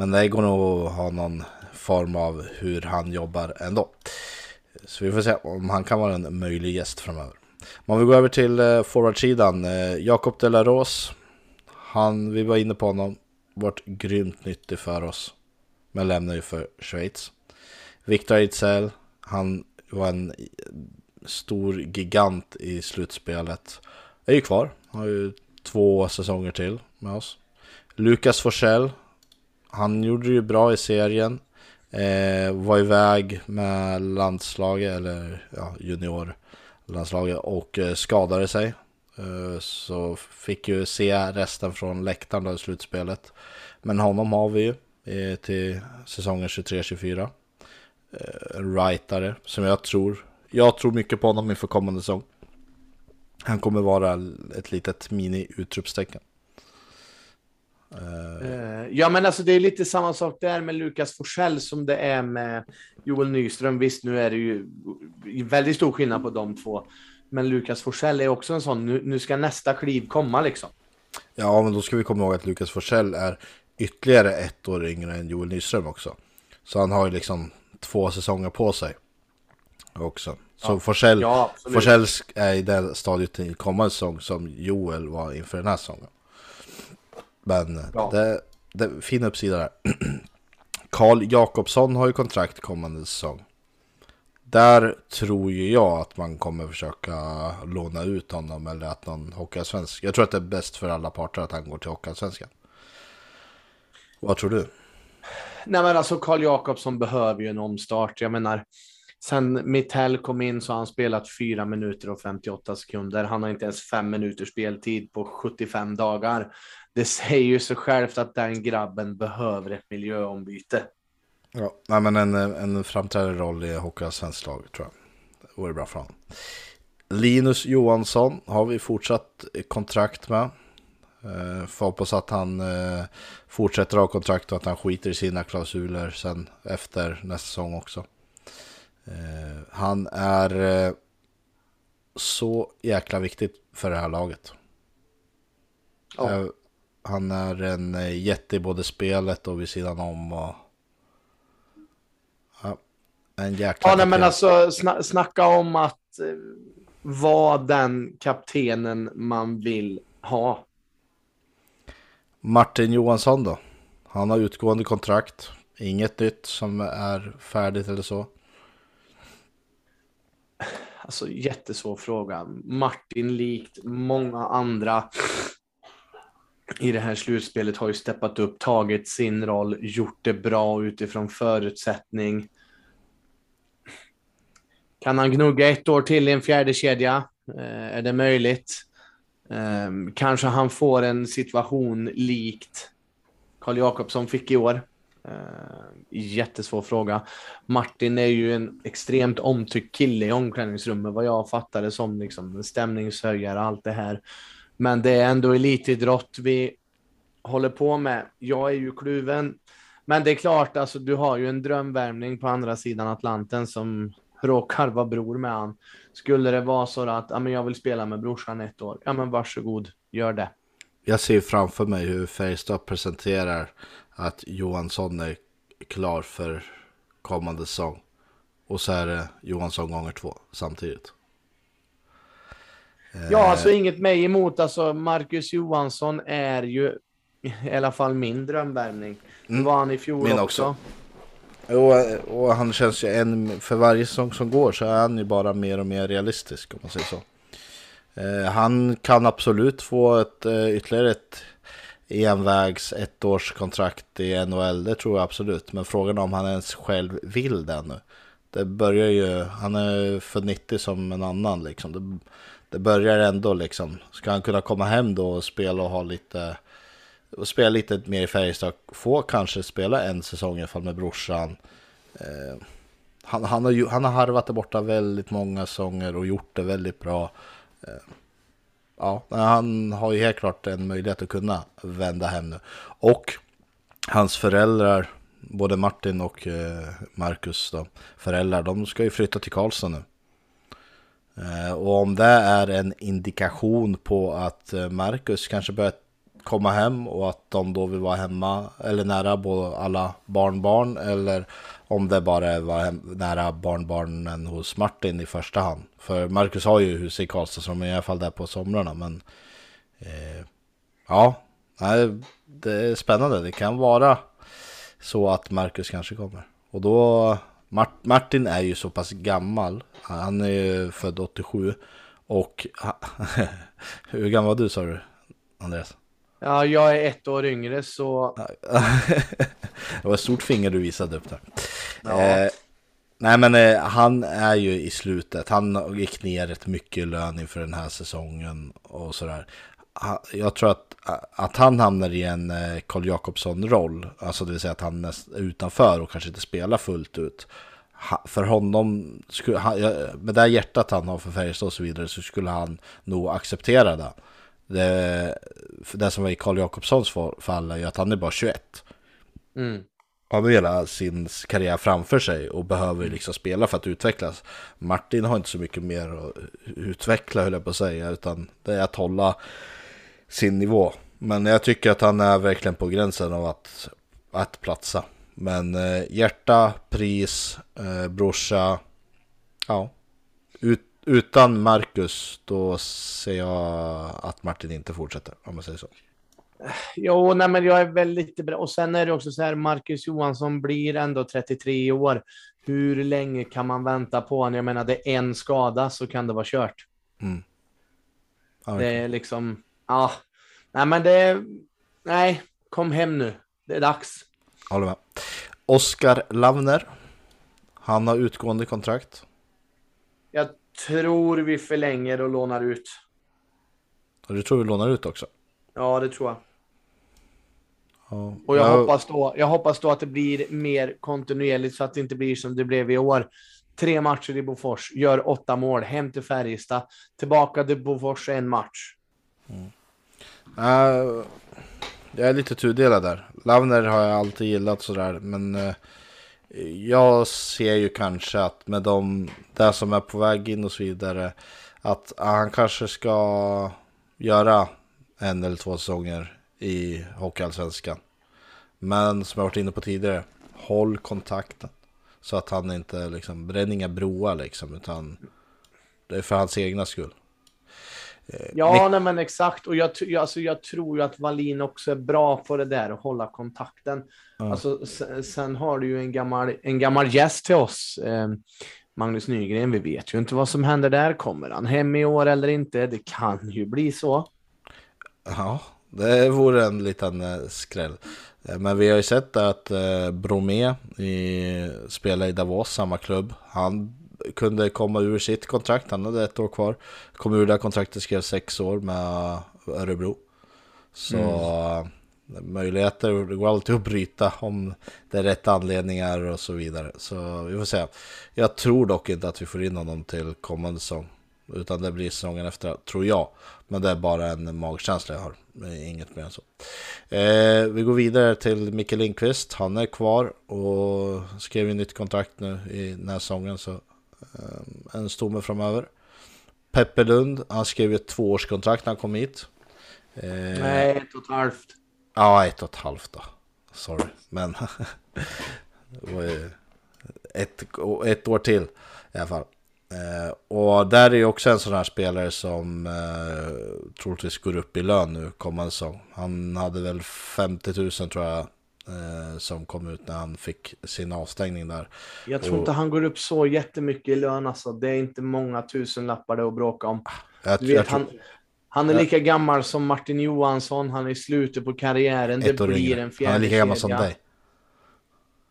[SPEAKER 2] Men det går nog att ha någon form av hur han jobbar ändå. Så vi får se om han kan vara en möjlig gäst framöver. Om vi går över till eh, forwardsidan. Eh, forwardsidan. de la Rose. Han, vi var inne på honom. Vart grymt nyttig för oss. Men lämnar ju för Schweiz. Victor Ejdsell. Han var en stor gigant i slutspelet. Är ju kvar. Har ju två säsonger till med oss. Lukas Forsell han gjorde det ju bra i serien. Eh, var iväg med landslaget, eller ja, juniorlandslaget och eh, skadade sig. Eh, så fick ju se resten från läktaren då i slutspelet. Men honom har vi ju eh, till säsongen 23-24. Eh, rightare som jag tror, jag tror mycket på honom inför kommande säsong. Han kommer vara ett litet mini-utropstecken.
[SPEAKER 1] Uh, ja, men alltså det är lite samma sak där med Lukas Forsell som det är med Joel Nyström. Visst, nu är det ju väldigt stor skillnad på de två. Men Lukas Forsell är också en sån, nu, nu ska nästa kliv komma liksom.
[SPEAKER 2] Ja, men då ska vi komma ihåg att Lukas Forsell är ytterligare ett år yngre än Joel Nyström också. Så han har ju liksom två säsonger på sig också. Så ja. Forsell, ja, Forsell är i det stadiet till kommande säsong som Joel var inför den här säsongen. Men ja. det, det fin uppsida där. Karl Jakobsson har ju kontrakt kommande säsong. Där tror ju jag att man kommer försöka låna ut honom eller att någon hockeyallsvensk. Jag tror att det är bäst för alla parter att han går till hockeyallsvenskan. Vad tror du?
[SPEAKER 1] Nej men alltså Karl Jakobsson behöver ju en omstart. Jag menar, sen Mittell kom in så har han spelat 4 minuter och 58 sekunder. Han har inte ens 5 minuters speltid på 75 dagar det säger ju sig självt att den grabben behöver ett miljöombyte.
[SPEAKER 2] Ja, nej, men en, en framträdande roll i Hockeyallsvenskt lag tror jag. Det vore bra för honom. Linus Johansson har vi fortsatt kontrakt med. Eh, får hoppas att han eh, fortsätter ha kontrakt och att han skiter i sina klausuler sen efter nästa säsong också. Eh, han är eh, så jäkla viktigt för det här laget. Ja. Eh, han är en jätte i både spelet och vid sidan om. Och... Ja, en jäkla
[SPEAKER 1] Ja, nej, men alltså sna snacka om att vara den kaptenen man vill ha.
[SPEAKER 2] Martin Johansson då? Han har utgående kontrakt. Inget nytt som är färdigt eller så.
[SPEAKER 1] Alltså jättesvår fråga. Martin likt många andra i det här slutspelet har ju steppat upp, tagit sin roll, gjort det bra utifrån förutsättning. Kan han gnugga ett år till i en fjärde kedja? Eh, är det möjligt? Eh, kanske han får en situation likt Karl Jakobsson fick i år. Eh, jättesvår fråga. Martin är ju en extremt omtyckt kille i omklädningsrummet vad jag fattade som liksom en stämningshöjare, allt det här. Men det är ändå elitidrott vi håller på med. Jag är ju kluven. Men det är klart, alltså, du har ju en drömvärmning på andra sidan Atlanten som råkar vara bror med han. Skulle det vara så att ja, men jag vill spela med brorsan ett år, ja men varsågod, gör det.
[SPEAKER 2] Jag ser framför mig hur Färjestad presenterar att Johansson är klar för kommande säsong. Och så är det Johansson gånger två samtidigt.
[SPEAKER 1] Ja, alltså inget mig emot. Alltså Marcus Johansson är ju i alla fall min drömvärmning. Mm. var han i fjol min också. också.
[SPEAKER 2] Och, och han känns ju en, för varje säsong som går så är han ju bara mer och mer realistisk om man säger så. Eh, han kan absolut få ett eh, ytterligare ett envägs ettårskontrakt i NHL, det tror jag absolut. Men frågan är om han ens själv vill det nu. Det börjar ju, han är för 90 som en annan liksom. Det, det börjar ändå liksom, ska han kunna komma hem då och spela och ha lite och spela lite mer i Färjestad. Få kanske spela en säsong i alla fall med brorsan. Eh, han, han, har han har harvat där borta väldigt många säsonger och gjort det väldigt bra. Eh, ja, han har ju helt klart en möjlighet att kunna vända hem nu. Och hans föräldrar, både Martin och eh, Marcus då, föräldrar, de ska ju flytta till Karlstad nu. Eh, och om det är en indikation på att eh, Marcus kanske börjar komma hem och att de då vill vara hemma eller nära både alla barnbarn eller om det bara var nära barnbarnen hos Martin i första hand. För Marcus har ju hus i Karlstad som är i alla fall där på somrarna men eh, ja, det är spännande. Det kan vara så att Marcus kanske kommer. Och då, Martin är ju så pass gammal. Han är ju född 87. Och hur gammal var du sa du, Andreas?
[SPEAKER 1] Ja, jag är ett år yngre så...
[SPEAKER 2] det var ett stort finger du visade upp där.
[SPEAKER 1] Ja.
[SPEAKER 2] Eh, nej men eh, han är ju i slutet. Han gick ner rätt mycket i lön inför den här säsongen och sådär. Ha- Jag tror att, att han hamnar i en eh, Carl Jakobsson-roll. Alltså det vill säga att han är utanför och kanske inte spelar fullt ut. Ha- För honom, skulle, med det hjärtat han har för Färjestad och så vidare så skulle han nog acceptera det. Det, det som var i Carl Jakobssons fall är ju att han är bara 21
[SPEAKER 1] Mm.
[SPEAKER 2] han har hela sin karriär framför sig och behöver liksom spela för att utvecklas. Martin har inte så mycket mer att utveckla höll jag på att säga, utan det är att hålla sin nivå. Men jag tycker att han är verkligen på gränsen av att, att platsa. Men eh, hjärta, pris, eh, brorsa, ja. Ut, utan Marcus, då ser jag att Martin inte fortsätter, om man säger så.
[SPEAKER 1] Jo, nej, men jag är väl lite bra. Och sen är det också så här, Marcus Johansson blir ändå 33 år. Hur länge kan man vänta på honom? Jag menar, det är en skada så kan det vara kört.
[SPEAKER 2] Mm.
[SPEAKER 1] Det är liksom, ja. Nej, men det nej, kom hem nu. Det är dags.
[SPEAKER 2] Håller med. Oskar Lavner. Han har utgående kontrakt.
[SPEAKER 1] Jag tror vi förlänger och lånar ut.
[SPEAKER 2] Och du tror vi lånar ut också?
[SPEAKER 1] Ja, det tror jag.
[SPEAKER 2] Ja.
[SPEAKER 1] Och jag,
[SPEAKER 2] Ja,
[SPEAKER 1] hoppas då, jag hoppas då att det blir mer kontinuerligt så att det inte blir som det blev i år. Tre matcher i Bofors, gör åtta mål, hem till Färjestad, tillbaka till Bofors en match.
[SPEAKER 2] äh, jag är lite tudelad där. Lavner har jag alltid gillat sådär. Men eh, jag ser ju kanske att med de där som är på väg in och så vidare. Att ah, han kanske ska göra en eller två säsonger i Hockeyallsvenskan. Men som jag varit inne på tidigare, håll kontakten. Så att han inte liksom bränner inga broar liksom, utan det är för hans egna skull.
[SPEAKER 1] Ja, nej, men exakt. Och jag, alltså, jag tror ju att Wallin också är bra på det där att hålla kontakten.
[SPEAKER 2] Ja.
[SPEAKER 1] Alltså, sen, sen har du ju en gammal, en gammal gäst till oss, eh, Magnus Nygren. Vi vet ju inte vad som händer där. Kommer han hem i år eller inte? Det kan ju bli så.
[SPEAKER 2] Ja, det vore en liten eh, skräll. Eh, Men vi har ju sett att eh, Bromé i, spelar i Davos, samma klubb. Han kunde komma ur sitt kontrakt, han hade ett år kvar. Kom ur det kontraktet, skrev sex år med Örebro. Så eh, möjligheter, det går alltid att bryta om det är rätt anledningar och så vidare. Så vi får se. Jag tror dock inte att vi får in honom till kommande säsong. Utan det blir säsongen efter, tror jag. Men det är bara en magkänsla jag har. Inget mer än så. Eh, vi går vidare till Micke Lindqvist. Han är kvar och skrev ju nytt kontrakt nu i den här säsongen. Så en stomme framöver. Peppe Lund, han skrev ett tvåårskontrakt när han kom hit. Eh,
[SPEAKER 1] Nej, ett och ett halvt.
[SPEAKER 2] Ja, ett och ett halvt då. Sorry, men ett, ett år till i alla fall. Eh, och där är ju också en sån här spelare som eh, troligtvis går upp i lön nu kommande säsong. Han hade väl 50 000 tror jag eh, som kom ut när han fick sin avstängning där.
[SPEAKER 1] Jag tror
[SPEAKER 2] Och-
[SPEAKER 1] inte han går upp så jättemycket i lön. Alltså. Det är inte många tusenlappar det att bråka om.
[SPEAKER 2] Jag,
[SPEAKER 1] Du vet,
[SPEAKER 2] jag tror-
[SPEAKER 1] han, han är lika gammal som Martin Johansson. Han är i slutet på karriären. Det
[SPEAKER 2] ett år
[SPEAKER 1] blir
[SPEAKER 2] yngre.
[SPEAKER 1] en fjärde
[SPEAKER 2] Han är lika gammal som dig.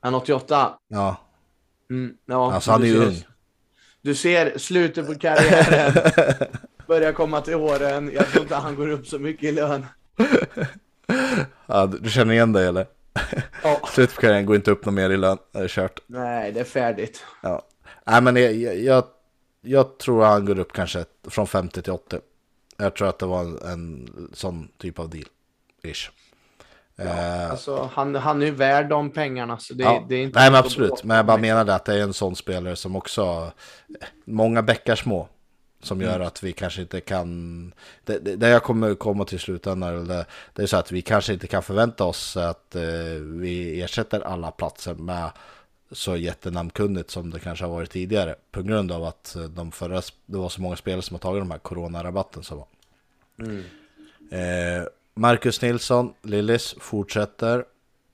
[SPEAKER 1] Han är 88.
[SPEAKER 2] Ja,
[SPEAKER 1] Mm, ja,
[SPEAKER 2] alltså han är ju ung.
[SPEAKER 1] Du ser slutet på karriären. Börjar komma till åren. Jag tror inte han går upp så mycket i lön.
[SPEAKER 2] Ja, du du känner igen dig eller?
[SPEAKER 1] Ja.
[SPEAKER 2] Slutet på karriären går inte upp något mer i lön, är kört.
[SPEAKER 1] Nej, det är färdigt.
[SPEAKER 2] Ja. Nej men jag, jag, jag, tror han går upp kanske från 50 till 80. Jag tror att det var en, en sån typ av deal. Ish. Eh,
[SPEAKER 1] Alltså, han, han är ju värd de pengarna. Så det,
[SPEAKER 2] ja.
[SPEAKER 1] det är inte
[SPEAKER 2] Nej men absolut, men jag bara menade att det är en sån spelare som också, många bäckar små. Som
[SPEAKER 1] Mm.
[SPEAKER 2] gör att vi kanske inte kan, det, det, det jag kommer komma till slutändan, det, det är så att vi kanske inte kan förvänta oss att eh, vi ersätter alla platser med så jättenamnkunnigt som det kanske har varit tidigare. På grund av att de förra, det var så många spelare som har tagit de här coronarabatten som var.
[SPEAKER 1] Mm.
[SPEAKER 2] Eh, Marcus Nilsson, Lillis, fortsätter.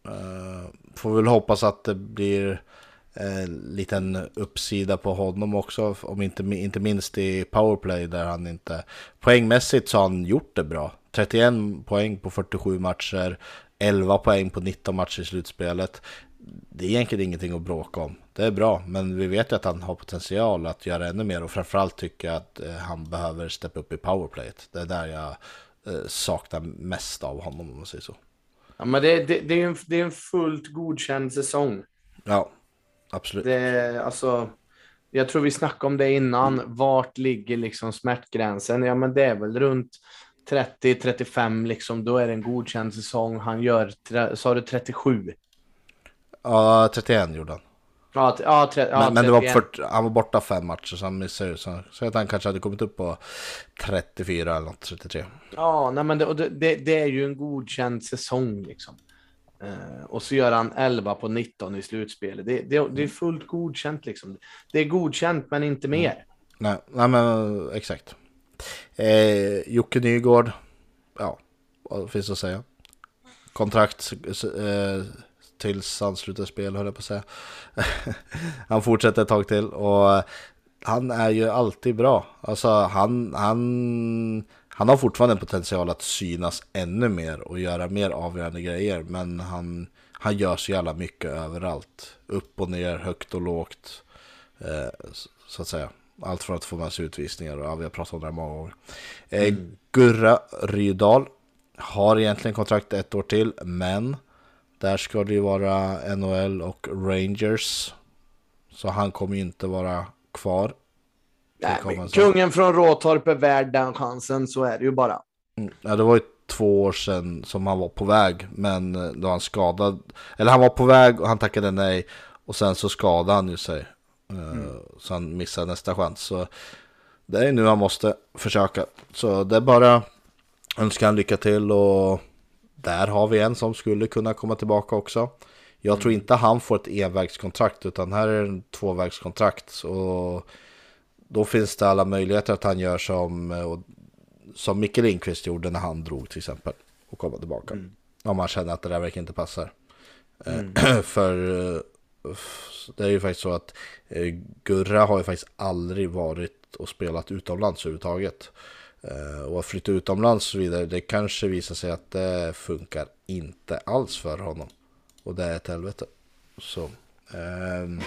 [SPEAKER 2] Eh, får väl hoppas att det blir en liten uppsida på honom också. Om inte, inte minst i powerplay där han inte... Poängmässigt så har han gjort det bra 31 poäng på 47 matcher, 11 poäng på 19 matcher i slutspelet. Det är egentligen ingenting att bråka om. Det är bra, men vi vet ju att han har potential att göra ännu mer och framförallt tycker jag att eh, han behöver steppa upp i powerplayet. Det är där jag eh, saknar mest av honom om man säger så.
[SPEAKER 1] Ja, men det, det, det, är en, det är en fullt godkänd säsong.
[SPEAKER 2] Ja, absolut.
[SPEAKER 1] Det, alltså, jag tror vi snackade om det innan. Vart ligger liksom smärtgränsen? Ja, men det är väl runt 30-35 liksom. Då är det en godkänd säsong. Han gör, sa du 37?
[SPEAKER 2] Ja, 31 gjorde han.
[SPEAKER 1] Ja, ja, tre, ja
[SPEAKER 2] men, men det var 40, han var borta fem matcher så han missade ju. Så, så att han kanske hade kommit upp på 34 eller något, 33.
[SPEAKER 1] Ja, nej, men det, det, det är ju en godkänd säsong liksom. Uh, och så gör han 11 på 19 i slutspelet. Det, det, det, är fullt godkänt liksom. Det är godkänt men inte mer. Mm.
[SPEAKER 2] Nej, nej men exakt. Eh, Jocke Nygård, ja, vad finns att säga? Kontrakt eh, tills han slutar spel, höll jag på att säga. han fortsätter ett tag till och han är ju alltid bra. Alltså han, han, han har fortfarande en potential att synas ännu mer och göra mer avgörande grejer. Men han, han gör så jävla mycket överallt. Upp och ner, högt och lågt. Eh, så att säga. Allt från att få med sig utvisningar och ja, vi har pratat om det här många gånger. Eh, mm. Gurra Rydal har egentligen kontrakt ett år till, men där ska det ju vara NHL och Rangers. Så han kommer ju inte vara kvar.
[SPEAKER 1] Nej, kungen från Råtorp är värd den chansen, så är det ju bara.
[SPEAKER 2] Mm, ja, det var ju två år sedan som han var på väg, men eh, då han skadad. Eller han var på väg och han tackade nej. Och sen så skadade han ju sig. Eh, mm. Så han missade nästa chans. Så det är nu han måste försöka. Så det är bara önska han lycka till och där har vi en som skulle kunna komma tillbaka också. Jag mm. tror inte han får ett envägskontrakt utan här är det en tvåvägskontrakt. Och då finns det alla möjligheter att han gör som, eh, som Micke Lindqvist gjorde när han drog till exempel. Och komma tillbaka. Mm. Om man känner att det där verkligen inte passar. Eh, mm. För eh, det är ju faktiskt så att Gurra har ju faktiskt aldrig varit och spelat utomlands överhuvudtaget. Och att flytta utomlands och så vidare, det kanske visar sig att det funkar inte alls för honom. Och det är ett helvete. Så. Eh,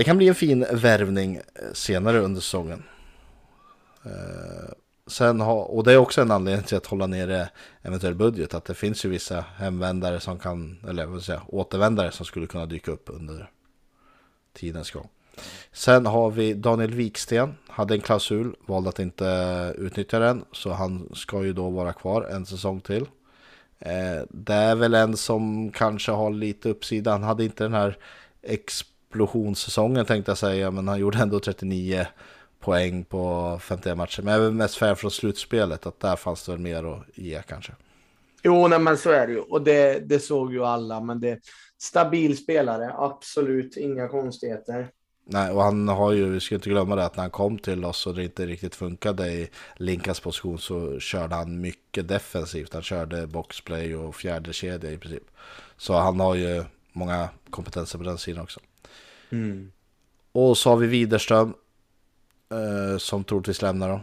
[SPEAKER 2] det kan bli en fin värvning eh, senare under säsongen. Eh, sen ha, och det är också en anledning till att hålla nere eventuell budget. Att det finns ju vissa hemvändare som kan, eller vad säga, återvändare som skulle kunna dyka upp under tidens gång. Sen har vi Daniel Wiksten, hade en klausul, valde att inte utnyttja den, så han ska ju då vara kvar en säsong till. Eh, det är väl en som kanske har lite uppsida, han hade inte den här explosionssäsongen tänkte jag säga, men han gjorde ändå 39 poäng på 51 matcher. Men jag är mest färd från slutspelet, att där fanns det väl mer att ge kanske.
[SPEAKER 1] Jo, nej, men så är det ju. Och det, det såg ju alla. Men det stabil spelare, absolut inga konstigheter.
[SPEAKER 2] Nej, och han har ju, vi ska inte glömma det, att när han kom till oss och det inte riktigt funkade i Linkas position så körde han mycket defensivt. Han körde boxplay och fjärde kedja i princip. Så han har ju många kompetenser på den sidan också. Mm. Och så har vi Widerström eh, som troligtvis lämnar då.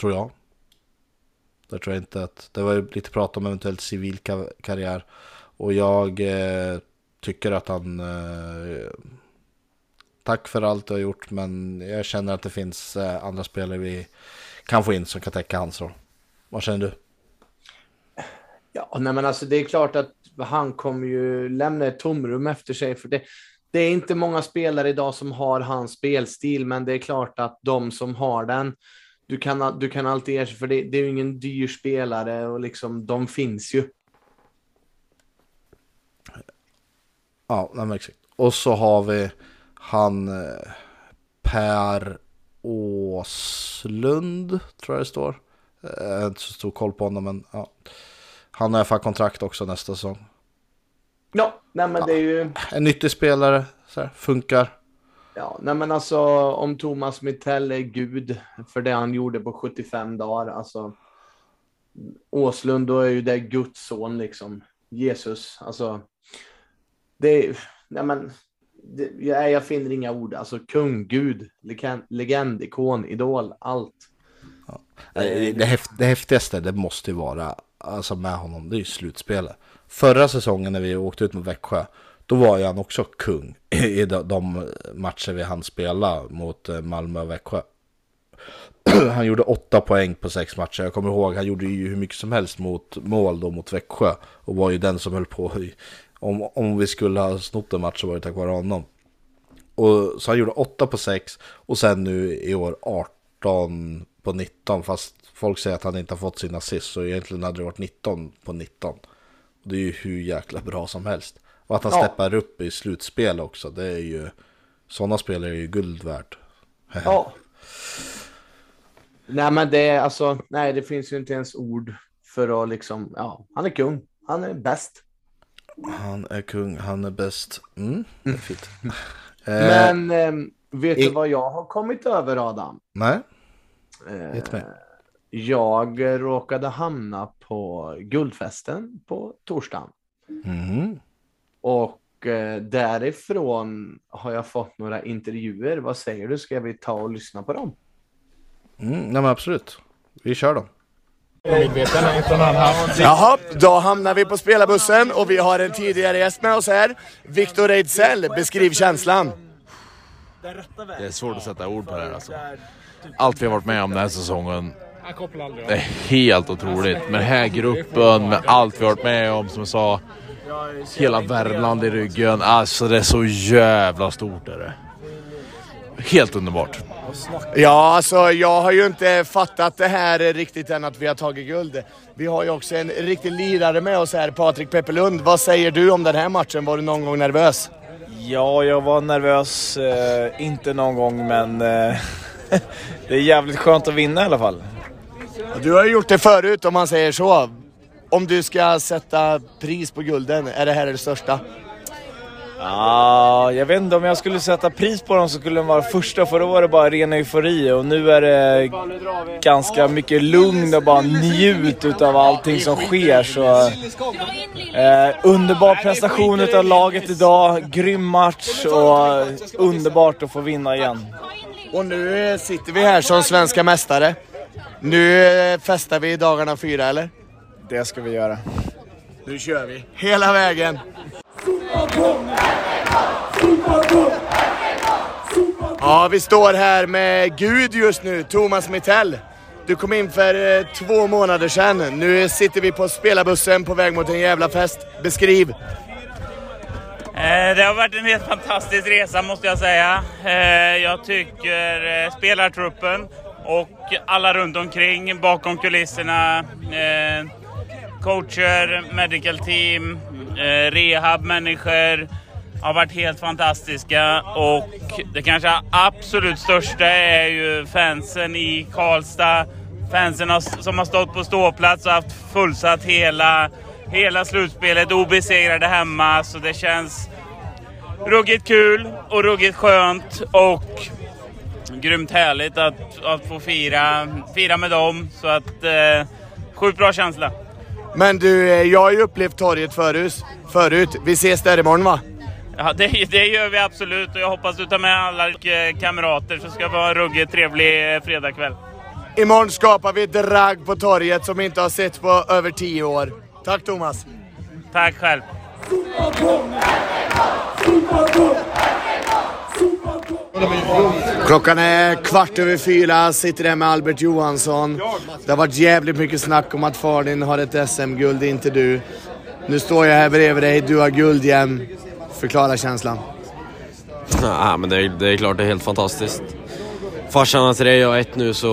[SPEAKER 2] Tror jag. Det tror jag inte att, det var lite prat om eventuellt civil karriär. Och jag eh, tycker att han eh, tack för allt du har gjort, men jag känner att det finns eh, andra spelare vi kan få in som kan täcka hans roll. Vad känner du?
[SPEAKER 1] Ja, nej men alltså det är klart att han kommer ju lämna ett tomrum efter sig, för det, det är inte många spelare idag som har hans spelstil, men det är klart att de som har den, du kan, du kan alltid ersätta, för det, det är ju ingen dyr spelare och liksom de finns ju.
[SPEAKER 2] Ja, nej, exakt. Och så har vi han eh, Per Åslund tror jag det står. Eh, jag har inte så stor koll på honom men ja. Han har i alla fall kontrakt också nästa säsong.
[SPEAKER 1] Ja, nej men det är ju...
[SPEAKER 2] En nyttig spelare, så här, funkar.
[SPEAKER 1] Ja, nej men alltså om Thomas Mittell är gud för det han gjorde på 75 dagar, alltså. Åslund, då är ju det Guds son liksom. Jesus, alltså. Det är, nej men det, jag, jag finner inga ord. Alltså kung, gud, legend, legend, ikon, idol, allt.
[SPEAKER 2] Ja. Det, det häftigaste det måste ju vara alltså med honom, det är ju slutspelet. Förra säsongen när vi åkte ut mot Växjö, då var ju han också kung i de matcher vi hann spela mot eh, Malmö och Växjö. Han gjorde åtta poäng på sex matcher. Jag kommer ihåg, han gjorde ju hur mycket som helst mot mål då mot Växjö. Och var ju den som höll på. Om, om vi skulle ha snott en match så var det tack vare honom. Och, så han gjorde åtta på sex och sen nu i år 18 på 19. Fast folk säger att han inte har fått sin assist. Så egentligen hade det varit 19 på 19. Det är ju hur jäkla bra som helst. Och att han ja. steppar upp i slutspel också. Det är ju... Sådana spelare är ju guld värt.
[SPEAKER 3] Ja. Nej, men det är alltså, nej, det finns ju inte ens ord för att liksom, ja, han är kung. Han är bäst.
[SPEAKER 2] Han är kung, han är bäst. Mm, det är fint.
[SPEAKER 3] men eh, vet I... du vad jag har kommit över, Adam?
[SPEAKER 2] Nej.
[SPEAKER 3] Eh, jag råkade hamna på Guldfesten på torsdagen.
[SPEAKER 2] Mm.
[SPEAKER 3] Och eh, därifrån har jag fått några intervjuer. Vad säger du? Ska vi ta och lyssna på dem?
[SPEAKER 2] Mm, nej men absolut. Vi kör dem.
[SPEAKER 3] Jaha, då hamnar vi på spelarbussen och vi har en tidigare gäst med oss här. Viktor Ejdsell, beskriv känslan.
[SPEAKER 4] Det är svårt att sätta ord på det här alltså. Allt vi har varit med om den här säsongen det är helt otroligt. Med den här gruppen, med allt vi har varit med om, som jag sa. Hela Värmland i ryggen. Alltså det är så jävla stort är det. Helt underbart.
[SPEAKER 3] Ja, alltså jag har ju inte fattat det här riktigt än att vi har tagit guld. Vi har ju också en riktig lirare med oss här, Patrik Peppelund. Vad säger du om den här matchen? Var du någon gång nervös?
[SPEAKER 5] Ja, jag var nervös. Eh, inte någon gång, men eh, det är jävligt skönt att vinna i alla fall.
[SPEAKER 3] Du har ju gjort det förut om man säger så. Om du ska sätta pris på gulden, är det här det största?
[SPEAKER 5] Ja, jag vet inte om jag skulle sätta pris på dem så skulle de vara första för då var det bara ren eufori och nu är det ganska mycket lugn och bara njut utav allting som sker. Så, eh, underbar prestation utav laget idag, grym match och underbart att få vinna igen.
[SPEAKER 3] Och nu sitter vi här som svenska mästare. Nu eh, festar vi dagarna fyra eller?
[SPEAKER 5] Det ska vi göra.
[SPEAKER 3] Nu kör vi, hela vägen! Ja, vi står här med Gud just nu, Thomas Mittell. Du kom in för eh, två månader sedan. Nu sitter vi på spelarbussen på väg mot en jävla fest. Beskriv!
[SPEAKER 6] Eh, det har varit en helt fantastisk resa måste jag säga. Jag tycker spelartruppen och alla runt omkring, bakom kulisserna, eh, coacher, medical team, eh, rehabmänniskor, har varit helt fantastiska och det kanske absolut största är ju fansen i Karlstad. Fansen som har stått på ståplats och haft fullsatt hela, hela slutspelet, obesegrade hemma. Så det känns ruggigt kul och ruggigt skönt och grymt härligt att, att få fira, fira med dem. Så att, eh, sjukt bra känsla.
[SPEAKER 3] Men du, eh, jag har ju upplevt torget förut. förut. Vi ses där imorgon va?
[SPEAKER 6] Ja, det, det, gör vi absolut och jag hoppas du tar med alla kamrater så ska vi ha en ruggigt trevlig eh, fredagkväll.
[SPEAKER 3] Imorgon skapar vi drag på torget som vi inte har sett på över tio år. Tack Thomas!
[SPEAKER 6] Tack själv!
[SPEAKER 3] Klockan är kvart över fyra, sitter där med Albert Johansson. Det har varit jävligt mycket snack om att far din har ett SM-guld, inte du. Nu står jag här bredvid dig, du har guld igen. Förklara känslan.
[SPEAKER 7] Ja, men det är, det är klart det är helt fantastiskt. Farsan har tre, jag har ett nu så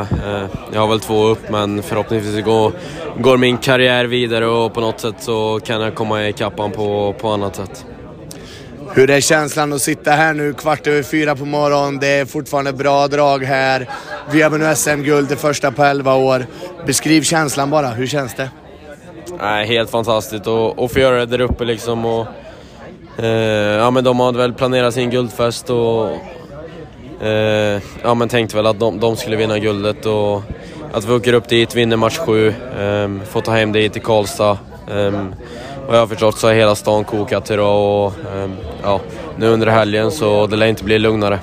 [SPEAKER 7] eh, jag har väl två upp men förhoppningsvis går, går min karriär vidare och på något sätt så kan jag komma ikapp på, på annat sätt.
[SPEAKER 3] Hur är känslan att sitta här nu kvart över fyra på morgonen? Det är fortfarande bra drag här. Vi har vunnit SM-guld det första på 11 år. Beskriv känslan bara, hur känns det?
[SPEAKER 7] Nej, helt fantastiskt att få göra det där uppe liksom. Och, Eh, ja, men de hade väl planerat sin guldfest och eh, ja, men tänkte väl att de, de, skulle vinna guldet och att vi åker upp dit, vinner match sju, eh, får ta hem det till Karlstad. Eh, och jag har förstått så har hela stan kokat idag och um, ja, nu under helgen så det lär inte bli lugnare.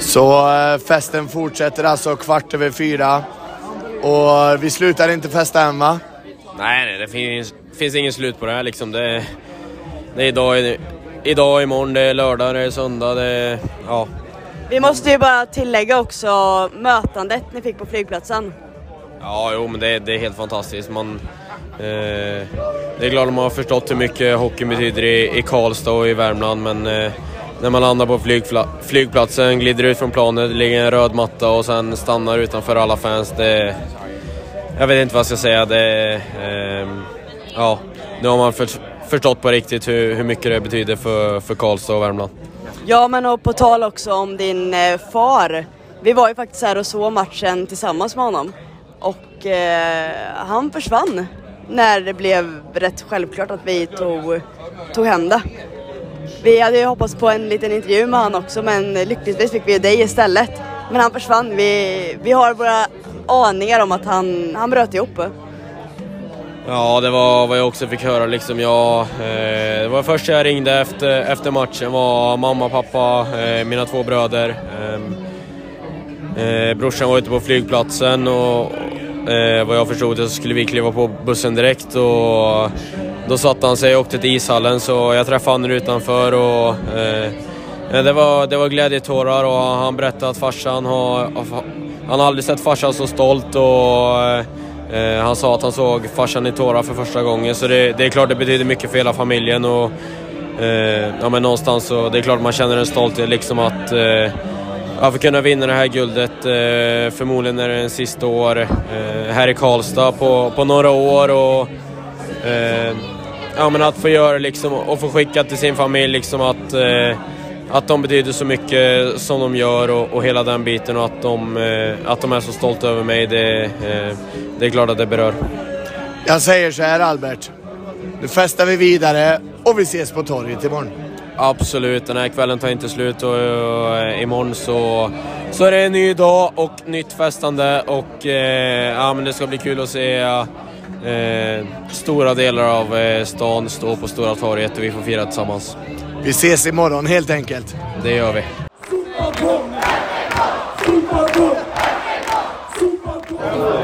[SPEAKER 3] Så eh, festen fortsätter alltså kvart över fyra. Och vi slutar inte festa än va?
[SPEAKER 7] Nej, nej, det finns, finns inget slut på det här liksom. Det, det är idag, idag, imorgon, det är lördag, det är söndag, det är, ja.
[SPEAKER 8] Vi måste ju bara tillägga också mötandet ni fick på flygplatsen.
[SPEAKER 7] Ja, jo, men det, det är helt fantastiskt. Man, eh, det är klart att man har förstått hur mycket hockey betyder i, i Karlstad och i Värmland, men eh, när man landar på flygpla flygplatsen, glider ut från planet, det ligger en röd matta och sen stannar utanför alla fans. Det, jag vet inte vad jag ska säga. Det, eh, ja, nu har man för, förstått på riktigt hur, hur mycket det betyder för, för Karlstad och Värmland.
[SPEAKER 8] Ja, men och på tal också om din eh, far. Vi var ju faktiskt här och såg matchen tillsammans med honom. Och eh, han försvann när det blev rätt självklart att vi tog, tog hem det. Vi hade ju hoppats på en liten intervju med honom också men lyckligtvis fick vi dig istället. Men han försvann. Vi, vi har våra aningar om att han, han bröt ihop.
[SPEAKER 7] Ja, det var vad jag också fick höra. Liksom jag, eh, det var första jag ringde efter, efter matchen var mamma, pappa, eh, mina två bröder. Eh, eh brorsan var ute på flygplatsen och eh, vad jag förstod så skulle vi kliva på bussen direkt. Och då satte han sig och åkte till ishallen så jag träffade honom utanför och eh, det, var, det var glädjetårar och han berättade att farsan har, han har aldrig sett farsan så stolt och eh, eh, han sa att han såg farsan i tårar för första gången så det, det är klart det betyder mycket för hela familjen och eh, ja, men någonstans så det är klart man känner en stolthet liksom att eh, eh, att få kunna vinna det här guldet. Eh, förmodligen är det den sista år eh, här i Karlstad på, på några år och eh, ja, men att få göra liksom, och få skicka till sin familj liksom att, eh, att de betyder så mycket som de gör och, och hela den biten och att de, eh, att de är så stolta över mig, det, eh, det är klart att det berör.
[SPEAKER 3] Jag säger så här Albert, nu festar vi vidare och vi ses på torget imorgon.
[SPEAKER 7] Absolut, den här kvällen tar inte slut och, och imorgon så, så är det en ny dag och nytt festande och eh, ja, men det ska bli kul att se eh, stora delar av eh, stan stå på Stora torget och vi får fira tillsammans.
[SPEAKER 3] Vi ses imorgon helt enkelt.
[SPEAKER 7] Det gör vi.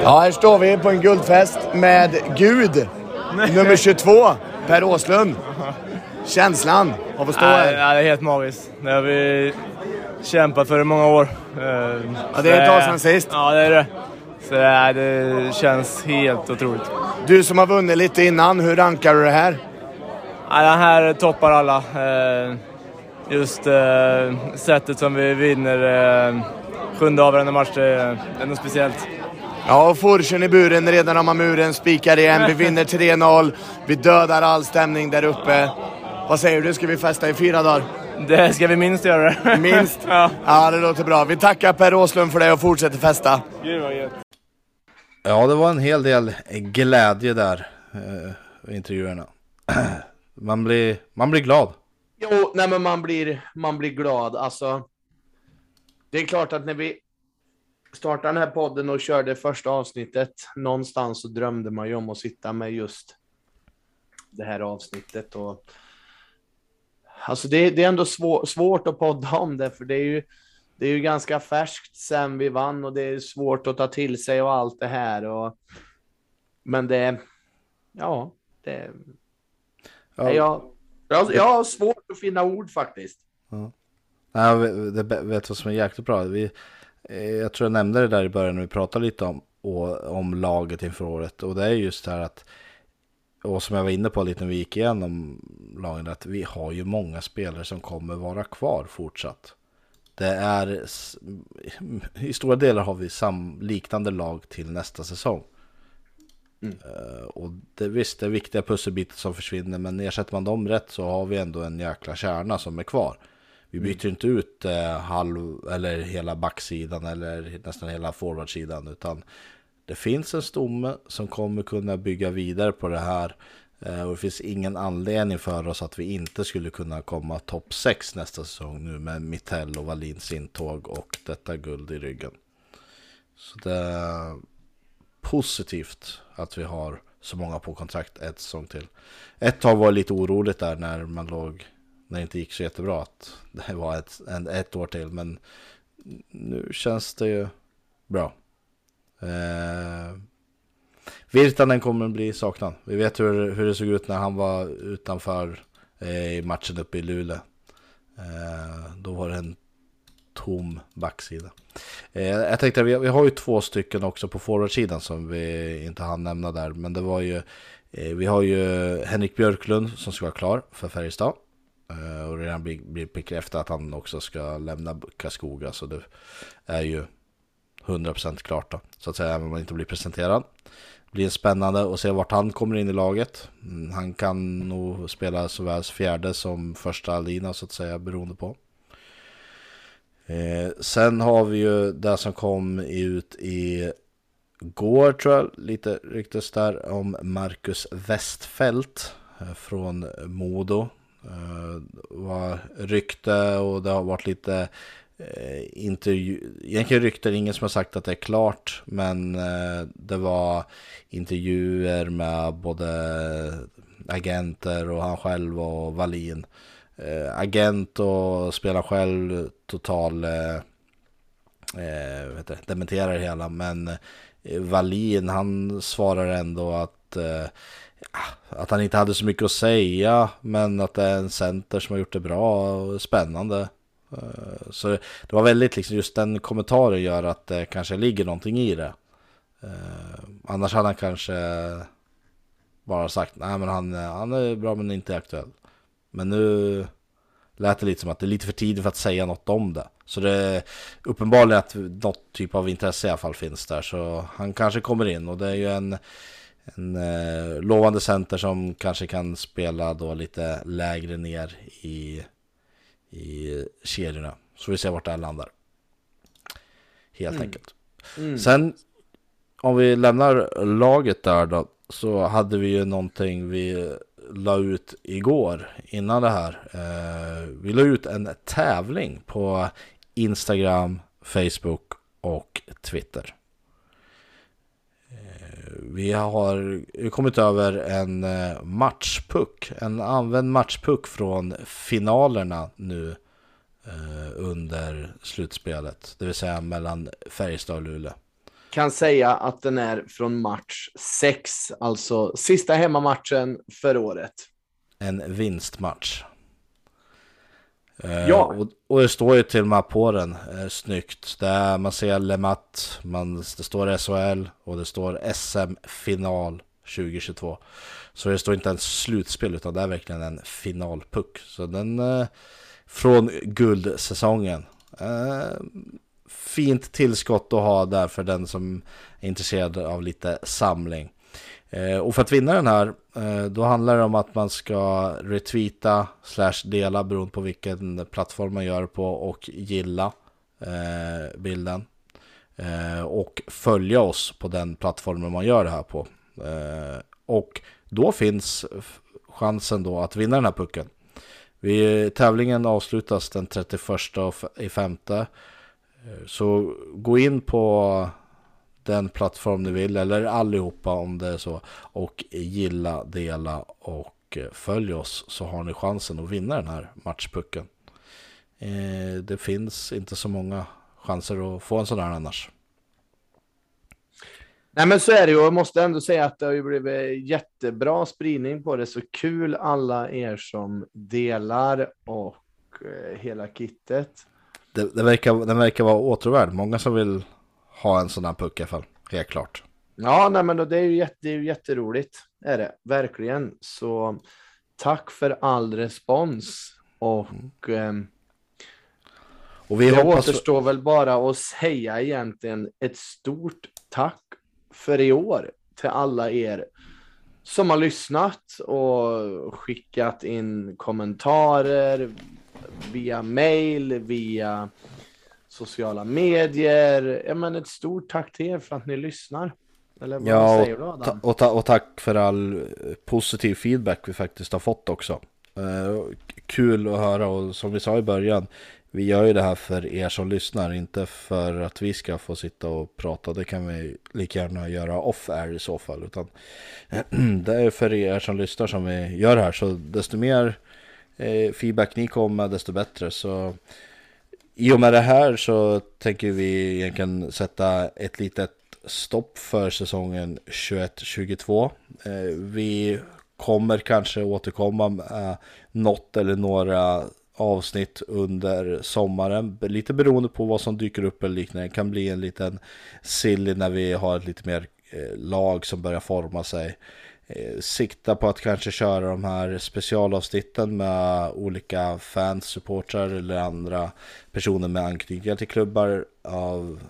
[SPEAKER 3] Ja, här står vi på en guldfest med Gud, nummer 22, Per Åslund. Känslan av att stå här?
[SPEAKER 9] Ja, det är helt magiskt. Det har vi kämpat för i många år.
[SPEAKER 3] Ja, det är ett tag sedan sist.
[SPEAKER 9] Ja, det är det. Så det, det känns helt otroligt.
[SPEAKER 3] Du som har vunnit lite innan, hur rankar du det här?
[SPEAKER 9] Ja, den här toppar alla. Eh, just eh, sättet som vi vinner eh, sjunde avgörande match, det är något speciellt.
[SPEAKER 3] Ja, Forsen i buren, redan har man muren, spikar igen, vi vinner 3-0, vi dödar all stämning där uppe. Vad säger du, ska vi festa i fyra dagar?
[SPEAKER 9] Det ska vi minst göra.
[SPEAKER 3] Minst? ja. ja, det låter bra. Vi tackar Per Åslund för det och fortsätter festa.
[SPEAKER 9] Gud vad gött.
[SPEAKER 2] Ja, det var en hel del glädje där eh, i intervjuerna. Man blir, man blir glad.
[SPEAKER 1] Jo, nej men man blir, man blir glad. Alltså, det är klart att när vi startade den här podden och körde första avsnittet, någonstans så drömde man ju om att sitta med just det här avsnittet. Och, alltså det, det är ändå svår, svårt att podda om det, för det är ju det är ju ganska färskt sen vi vann och det är svårt att ta till sig och allt det här. Och, men det, ja, det, ja. Jag, jag, jag har svårt att finna ord faktiskt.
[SPEAKER 2] Ja. Ja, det vet vad som är jäkligt bra. Vi, eh, jag tror jag nämnde det där i början när vi pratade lite om, om laget inför året. Och det är just det här att, och som jag var inne på lite när vi gick igenom lagen, att vi har ju många spelare som kommer vara kvar fortsatt. Det är i stora delar har vi sam, liknande lag till nästa säsong. Mm. Uh, och det, visst, det är viktiga pusselbitar som försvinner, men ersätter man dem rätt så har vi ändå en jäkla kärna som är kvar. Vi mm. byter mm. inte ut uh, halv eller hela backsidan eller nästan hela forwardsidan, utan det finns en stomme som kommer kunna bygga vidare på det här eh, och det finns ingen anledning för oss att vi inte skulle kunna komma topp 6 nästa säsong nu med Mittell och Wallins intåg och detta guld i ryggen. Så det är positivt att vi har så många på kontrakt ett säsong till. Ett tag var det lite oroligt där när man låg, när det inte gick så jättebra att det var ett, en, ett år till. Men nu känns det ju bra. Eh, Virtanen kommer att bli saknad. Vi vet hur, hur det såg ut när han var utanför eh, i matchen uppe i Luleå. Eh, då var det en tom backsida. Eh, jag tänkte, vi, vi har ju två stycken också på forwardsidan som vi inte hann nämna där. Men det var ju, eh, vi har ju Henrik Björklund som ska vara klar för Färjestad. Eh, och redan blir bekräftat att han också ska lämna Karlskoga. Så det är ju 100% klart då. Så att säga, även om han inte blir presenterad. Det blir spännande att se vart han kommer in i laget. Mm, han kan nog spela såväl fjärde som första lina så att säga, beroende på. Eh, sen har vi ju det som kom ut i går tror jag, lite ryktes där om Marcus Westfält eh, från Modo. Eh, det var rykte och det har varit lite eh, intervju, egentligen rykten, ingen som har sagt att det är klart, men eh, det var intervjuer med både agenter och han själv och Wallin. Eh, agent och spelar själv total eh, eh, vet dementerar det hela, men eh, Wallin han svarar ändå att eh, att han inte hade så mycket att säga, men att det är en center som har gjort det bra och spännande. Eh, så det var väldigt liksom, just den kommentaren gör att det kanske ligger någonting i det. Eh, annars hade han kanske bara sagt nej men han, eh, han är bra men inte aktuell. Men nu lät det lite som att det är lite för tidigt för att säga något om det. Så det är uppenbarligen att något typ av intresse i alla fall finns där. Så han kanske kommer in och det är ju en, en eh, lovande center som kanske kan spela då lite lägre ner i, i kedjorna. Så vi ser vart det här landar. Helt
[SPEAKER 1] Mm.
[SPEAKER 2] enkelt.
[SPEAKER 1] Mm.
[SPEAKER 2] Sen om vi lämnar laget där då så hade vi ju någonting vi la ut igår innan det här. Eh, vi la ut en tävling på Instagram, Facebook och Twitter. Vi har kommit över en eh, matchpuck, en använd matchpuck från finalerna nu eh, under slutspelet. Det vill säga mellan Färjestad och Luleå.
[SPEAKER 1] Kan säga att den är från match 6, alltså sista hemmamatchen för året.
[SPEAKER 2] En vinstmatch. Eh,
[SPEAKER 1] Ja.
[SPEAKER 2] Och, och det står ju till och med på den eh, snyggt. Är, man ser Lemat, man, det står SHL och det står SM-final 2022. Så det står inte ens slutspel utan det är verkligen en finalpuck. Så den eh, från guldsäsongen. Eh, fint tillskott att ha där för den som är intresserad av lite samling. Eh, och för att vinna den här, eh, då handlar det om att man ska retweeta slash dela beroende på vilken plattform man gör på och gilla eh, bilden. Eh, och följa oss på den plattformen man gör det här på. Eh, och då finns chansen då att vinna den här pucken. Vi, tävlingen avslutas den 31 i femte. Eh, så gå in på den plattform ni vill eller allihopa om det är så och gilla, dela och eh, följ oss så har ni chansen att vinna den här matchpucken. Eh, det finns inte så många chanser att få en sån här annars.
[SPEAKER 1] Nej men så är det ju, jag måste ändå säga att det har ju blivit jättebra spridning på det, så kul alla er som delar och eh, hela kittet.
[SPEAKER 2] Det, det verkar, den verkar vara åtråvärd. Många som vill ha en sån här puck i alla fall. Helt klart.
[SPEAKER 1] Ja, nej men det är ju, jätte, det är ju jätteroligt, är det, verkligen. Så tack för all respons och ehm,
[SPEAKER 2] Och vi
[SPEAKER 1] det
[SPEAKER 2] hoppas...
[SPEAKER 1] återstår väl bara att säga egentligen ett stort tack för i år till alla er som har lyssnat och skickat in kommentarer via mail, via sociala medier. Ja, men ett stort tack till er för att ni lyssnar. Eller vad
[SPEAKER 2] Ja,
[SPEAKER 1] säger du Adam?
[SPEAKER 2] och, ta, och tack för all eh, positiv feedback vi faktiskt har fått också. Eh, kul att höra och som vi sa i början, vi gör ju det här för er som lyssnar, inte för att vi ska få sitta och prata. Det kan vi lika gärna göra off-air i så fall. Utan det är för er som lyssnar som vi gör det här. Så desto mer eh, feedback ni kommer desto bättre. Så i och med det här så tänker vi egentligen sätta ett litet stopp för säsongen 21-22. Eh, vi kommer kanske återkomma med något eller några avsnitt under sommaren. Lite beroende på vad som dyker upp eller liknande. Det kan bli en liten silly när vi har ett lite mer eh, lag som börjar forma sig. Eh, sikta på att kanske köra de här specialavsnitten med olika fans, supportrar eller andra personer med anknytningar till klubbar av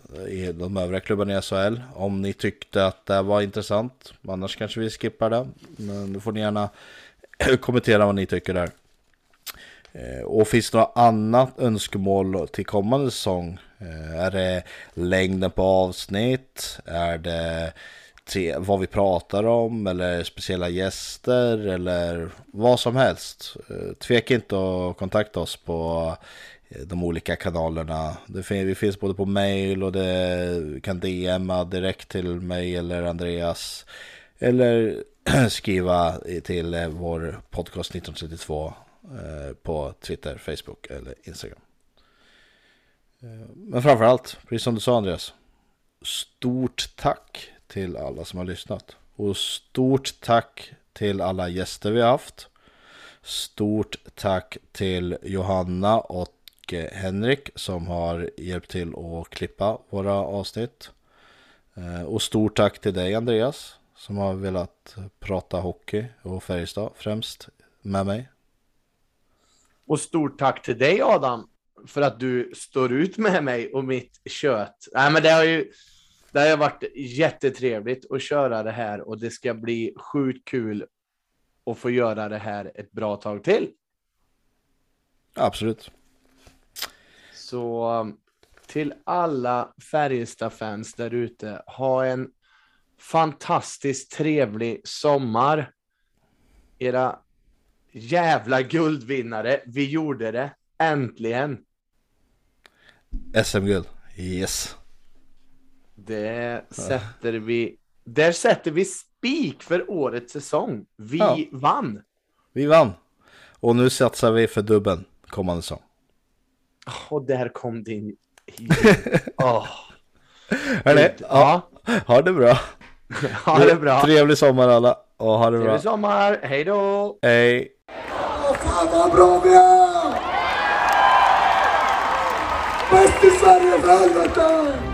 [SPEAKER 2] de övriga klubbarna i SHL. Om ni tyckte att det var intressant, annars kanske vi skippar det. Men då får ni gärna kommentera vad ni tycker där. Eh, och finns det något annat önskemål till kommande säsong? Eh, är det längden på avsnitt? Är det vad vi pratar om eller speciella gäster eller vad som helst. Eh, tveka inte att kontakta oss på eh, de olika kanalerna. vi finns både på mail och det kan DMa direkt till mig eller Andreas. Eller skriva till eh, vår podcast 1932 på Twitter, Facebook eller Instagram. Men framförallt, precis som du sa Andreas, stort tack till alla som har lyssnat. Och stort tack till alla gäster vi har haft. Stort tack till Johanna och Henrik som har hjälpt till att klippa våra avsnitt. Eh, och stort tack till dig Andreas som har velat prata hockey och Färjestad främst med mig.
[SPEAKER 1] Och stort tack till dig Adam för att du står ut med mig och mitt kött. Nej, men det har ju det har varit jättetrevligt att köra det här och det ska bli sjukt kul att få göra det här ett bra tag till.
[SPEAKER 2] Absolut.
[SPEAKER 1] Så till alla Färjestad-fans där ute, ha en fantastiskt trevlig sommar. Era Jävla guldvinnare. Vi gjorde det. Äntligen.
[SPEAKER 2] SM-guld. Yes.
[SPEAKER 1] Det sätter vi. Där sätter vi spik för årets säsong. Vi ja. vann.
[SPEAKER 2] Vi vann. Och nu satsar vi för dubben kommande säsong.
[SPEAKER 1] Och där kom din... oh.
[SPEAKER 2] Hörni, ja. ha det bra.
[SPEAKER 1] ha det bra.
[SPEAKER 2] Trevlig sommar alla. Och ha det Trevlig bra.
[SPEAKER 1] Trevlig sommar. Hej då.
[SPEAKER 2] Hej.
[SPEAKER 3] Fan vad bra vi är! Bäst i Sverige för helvete!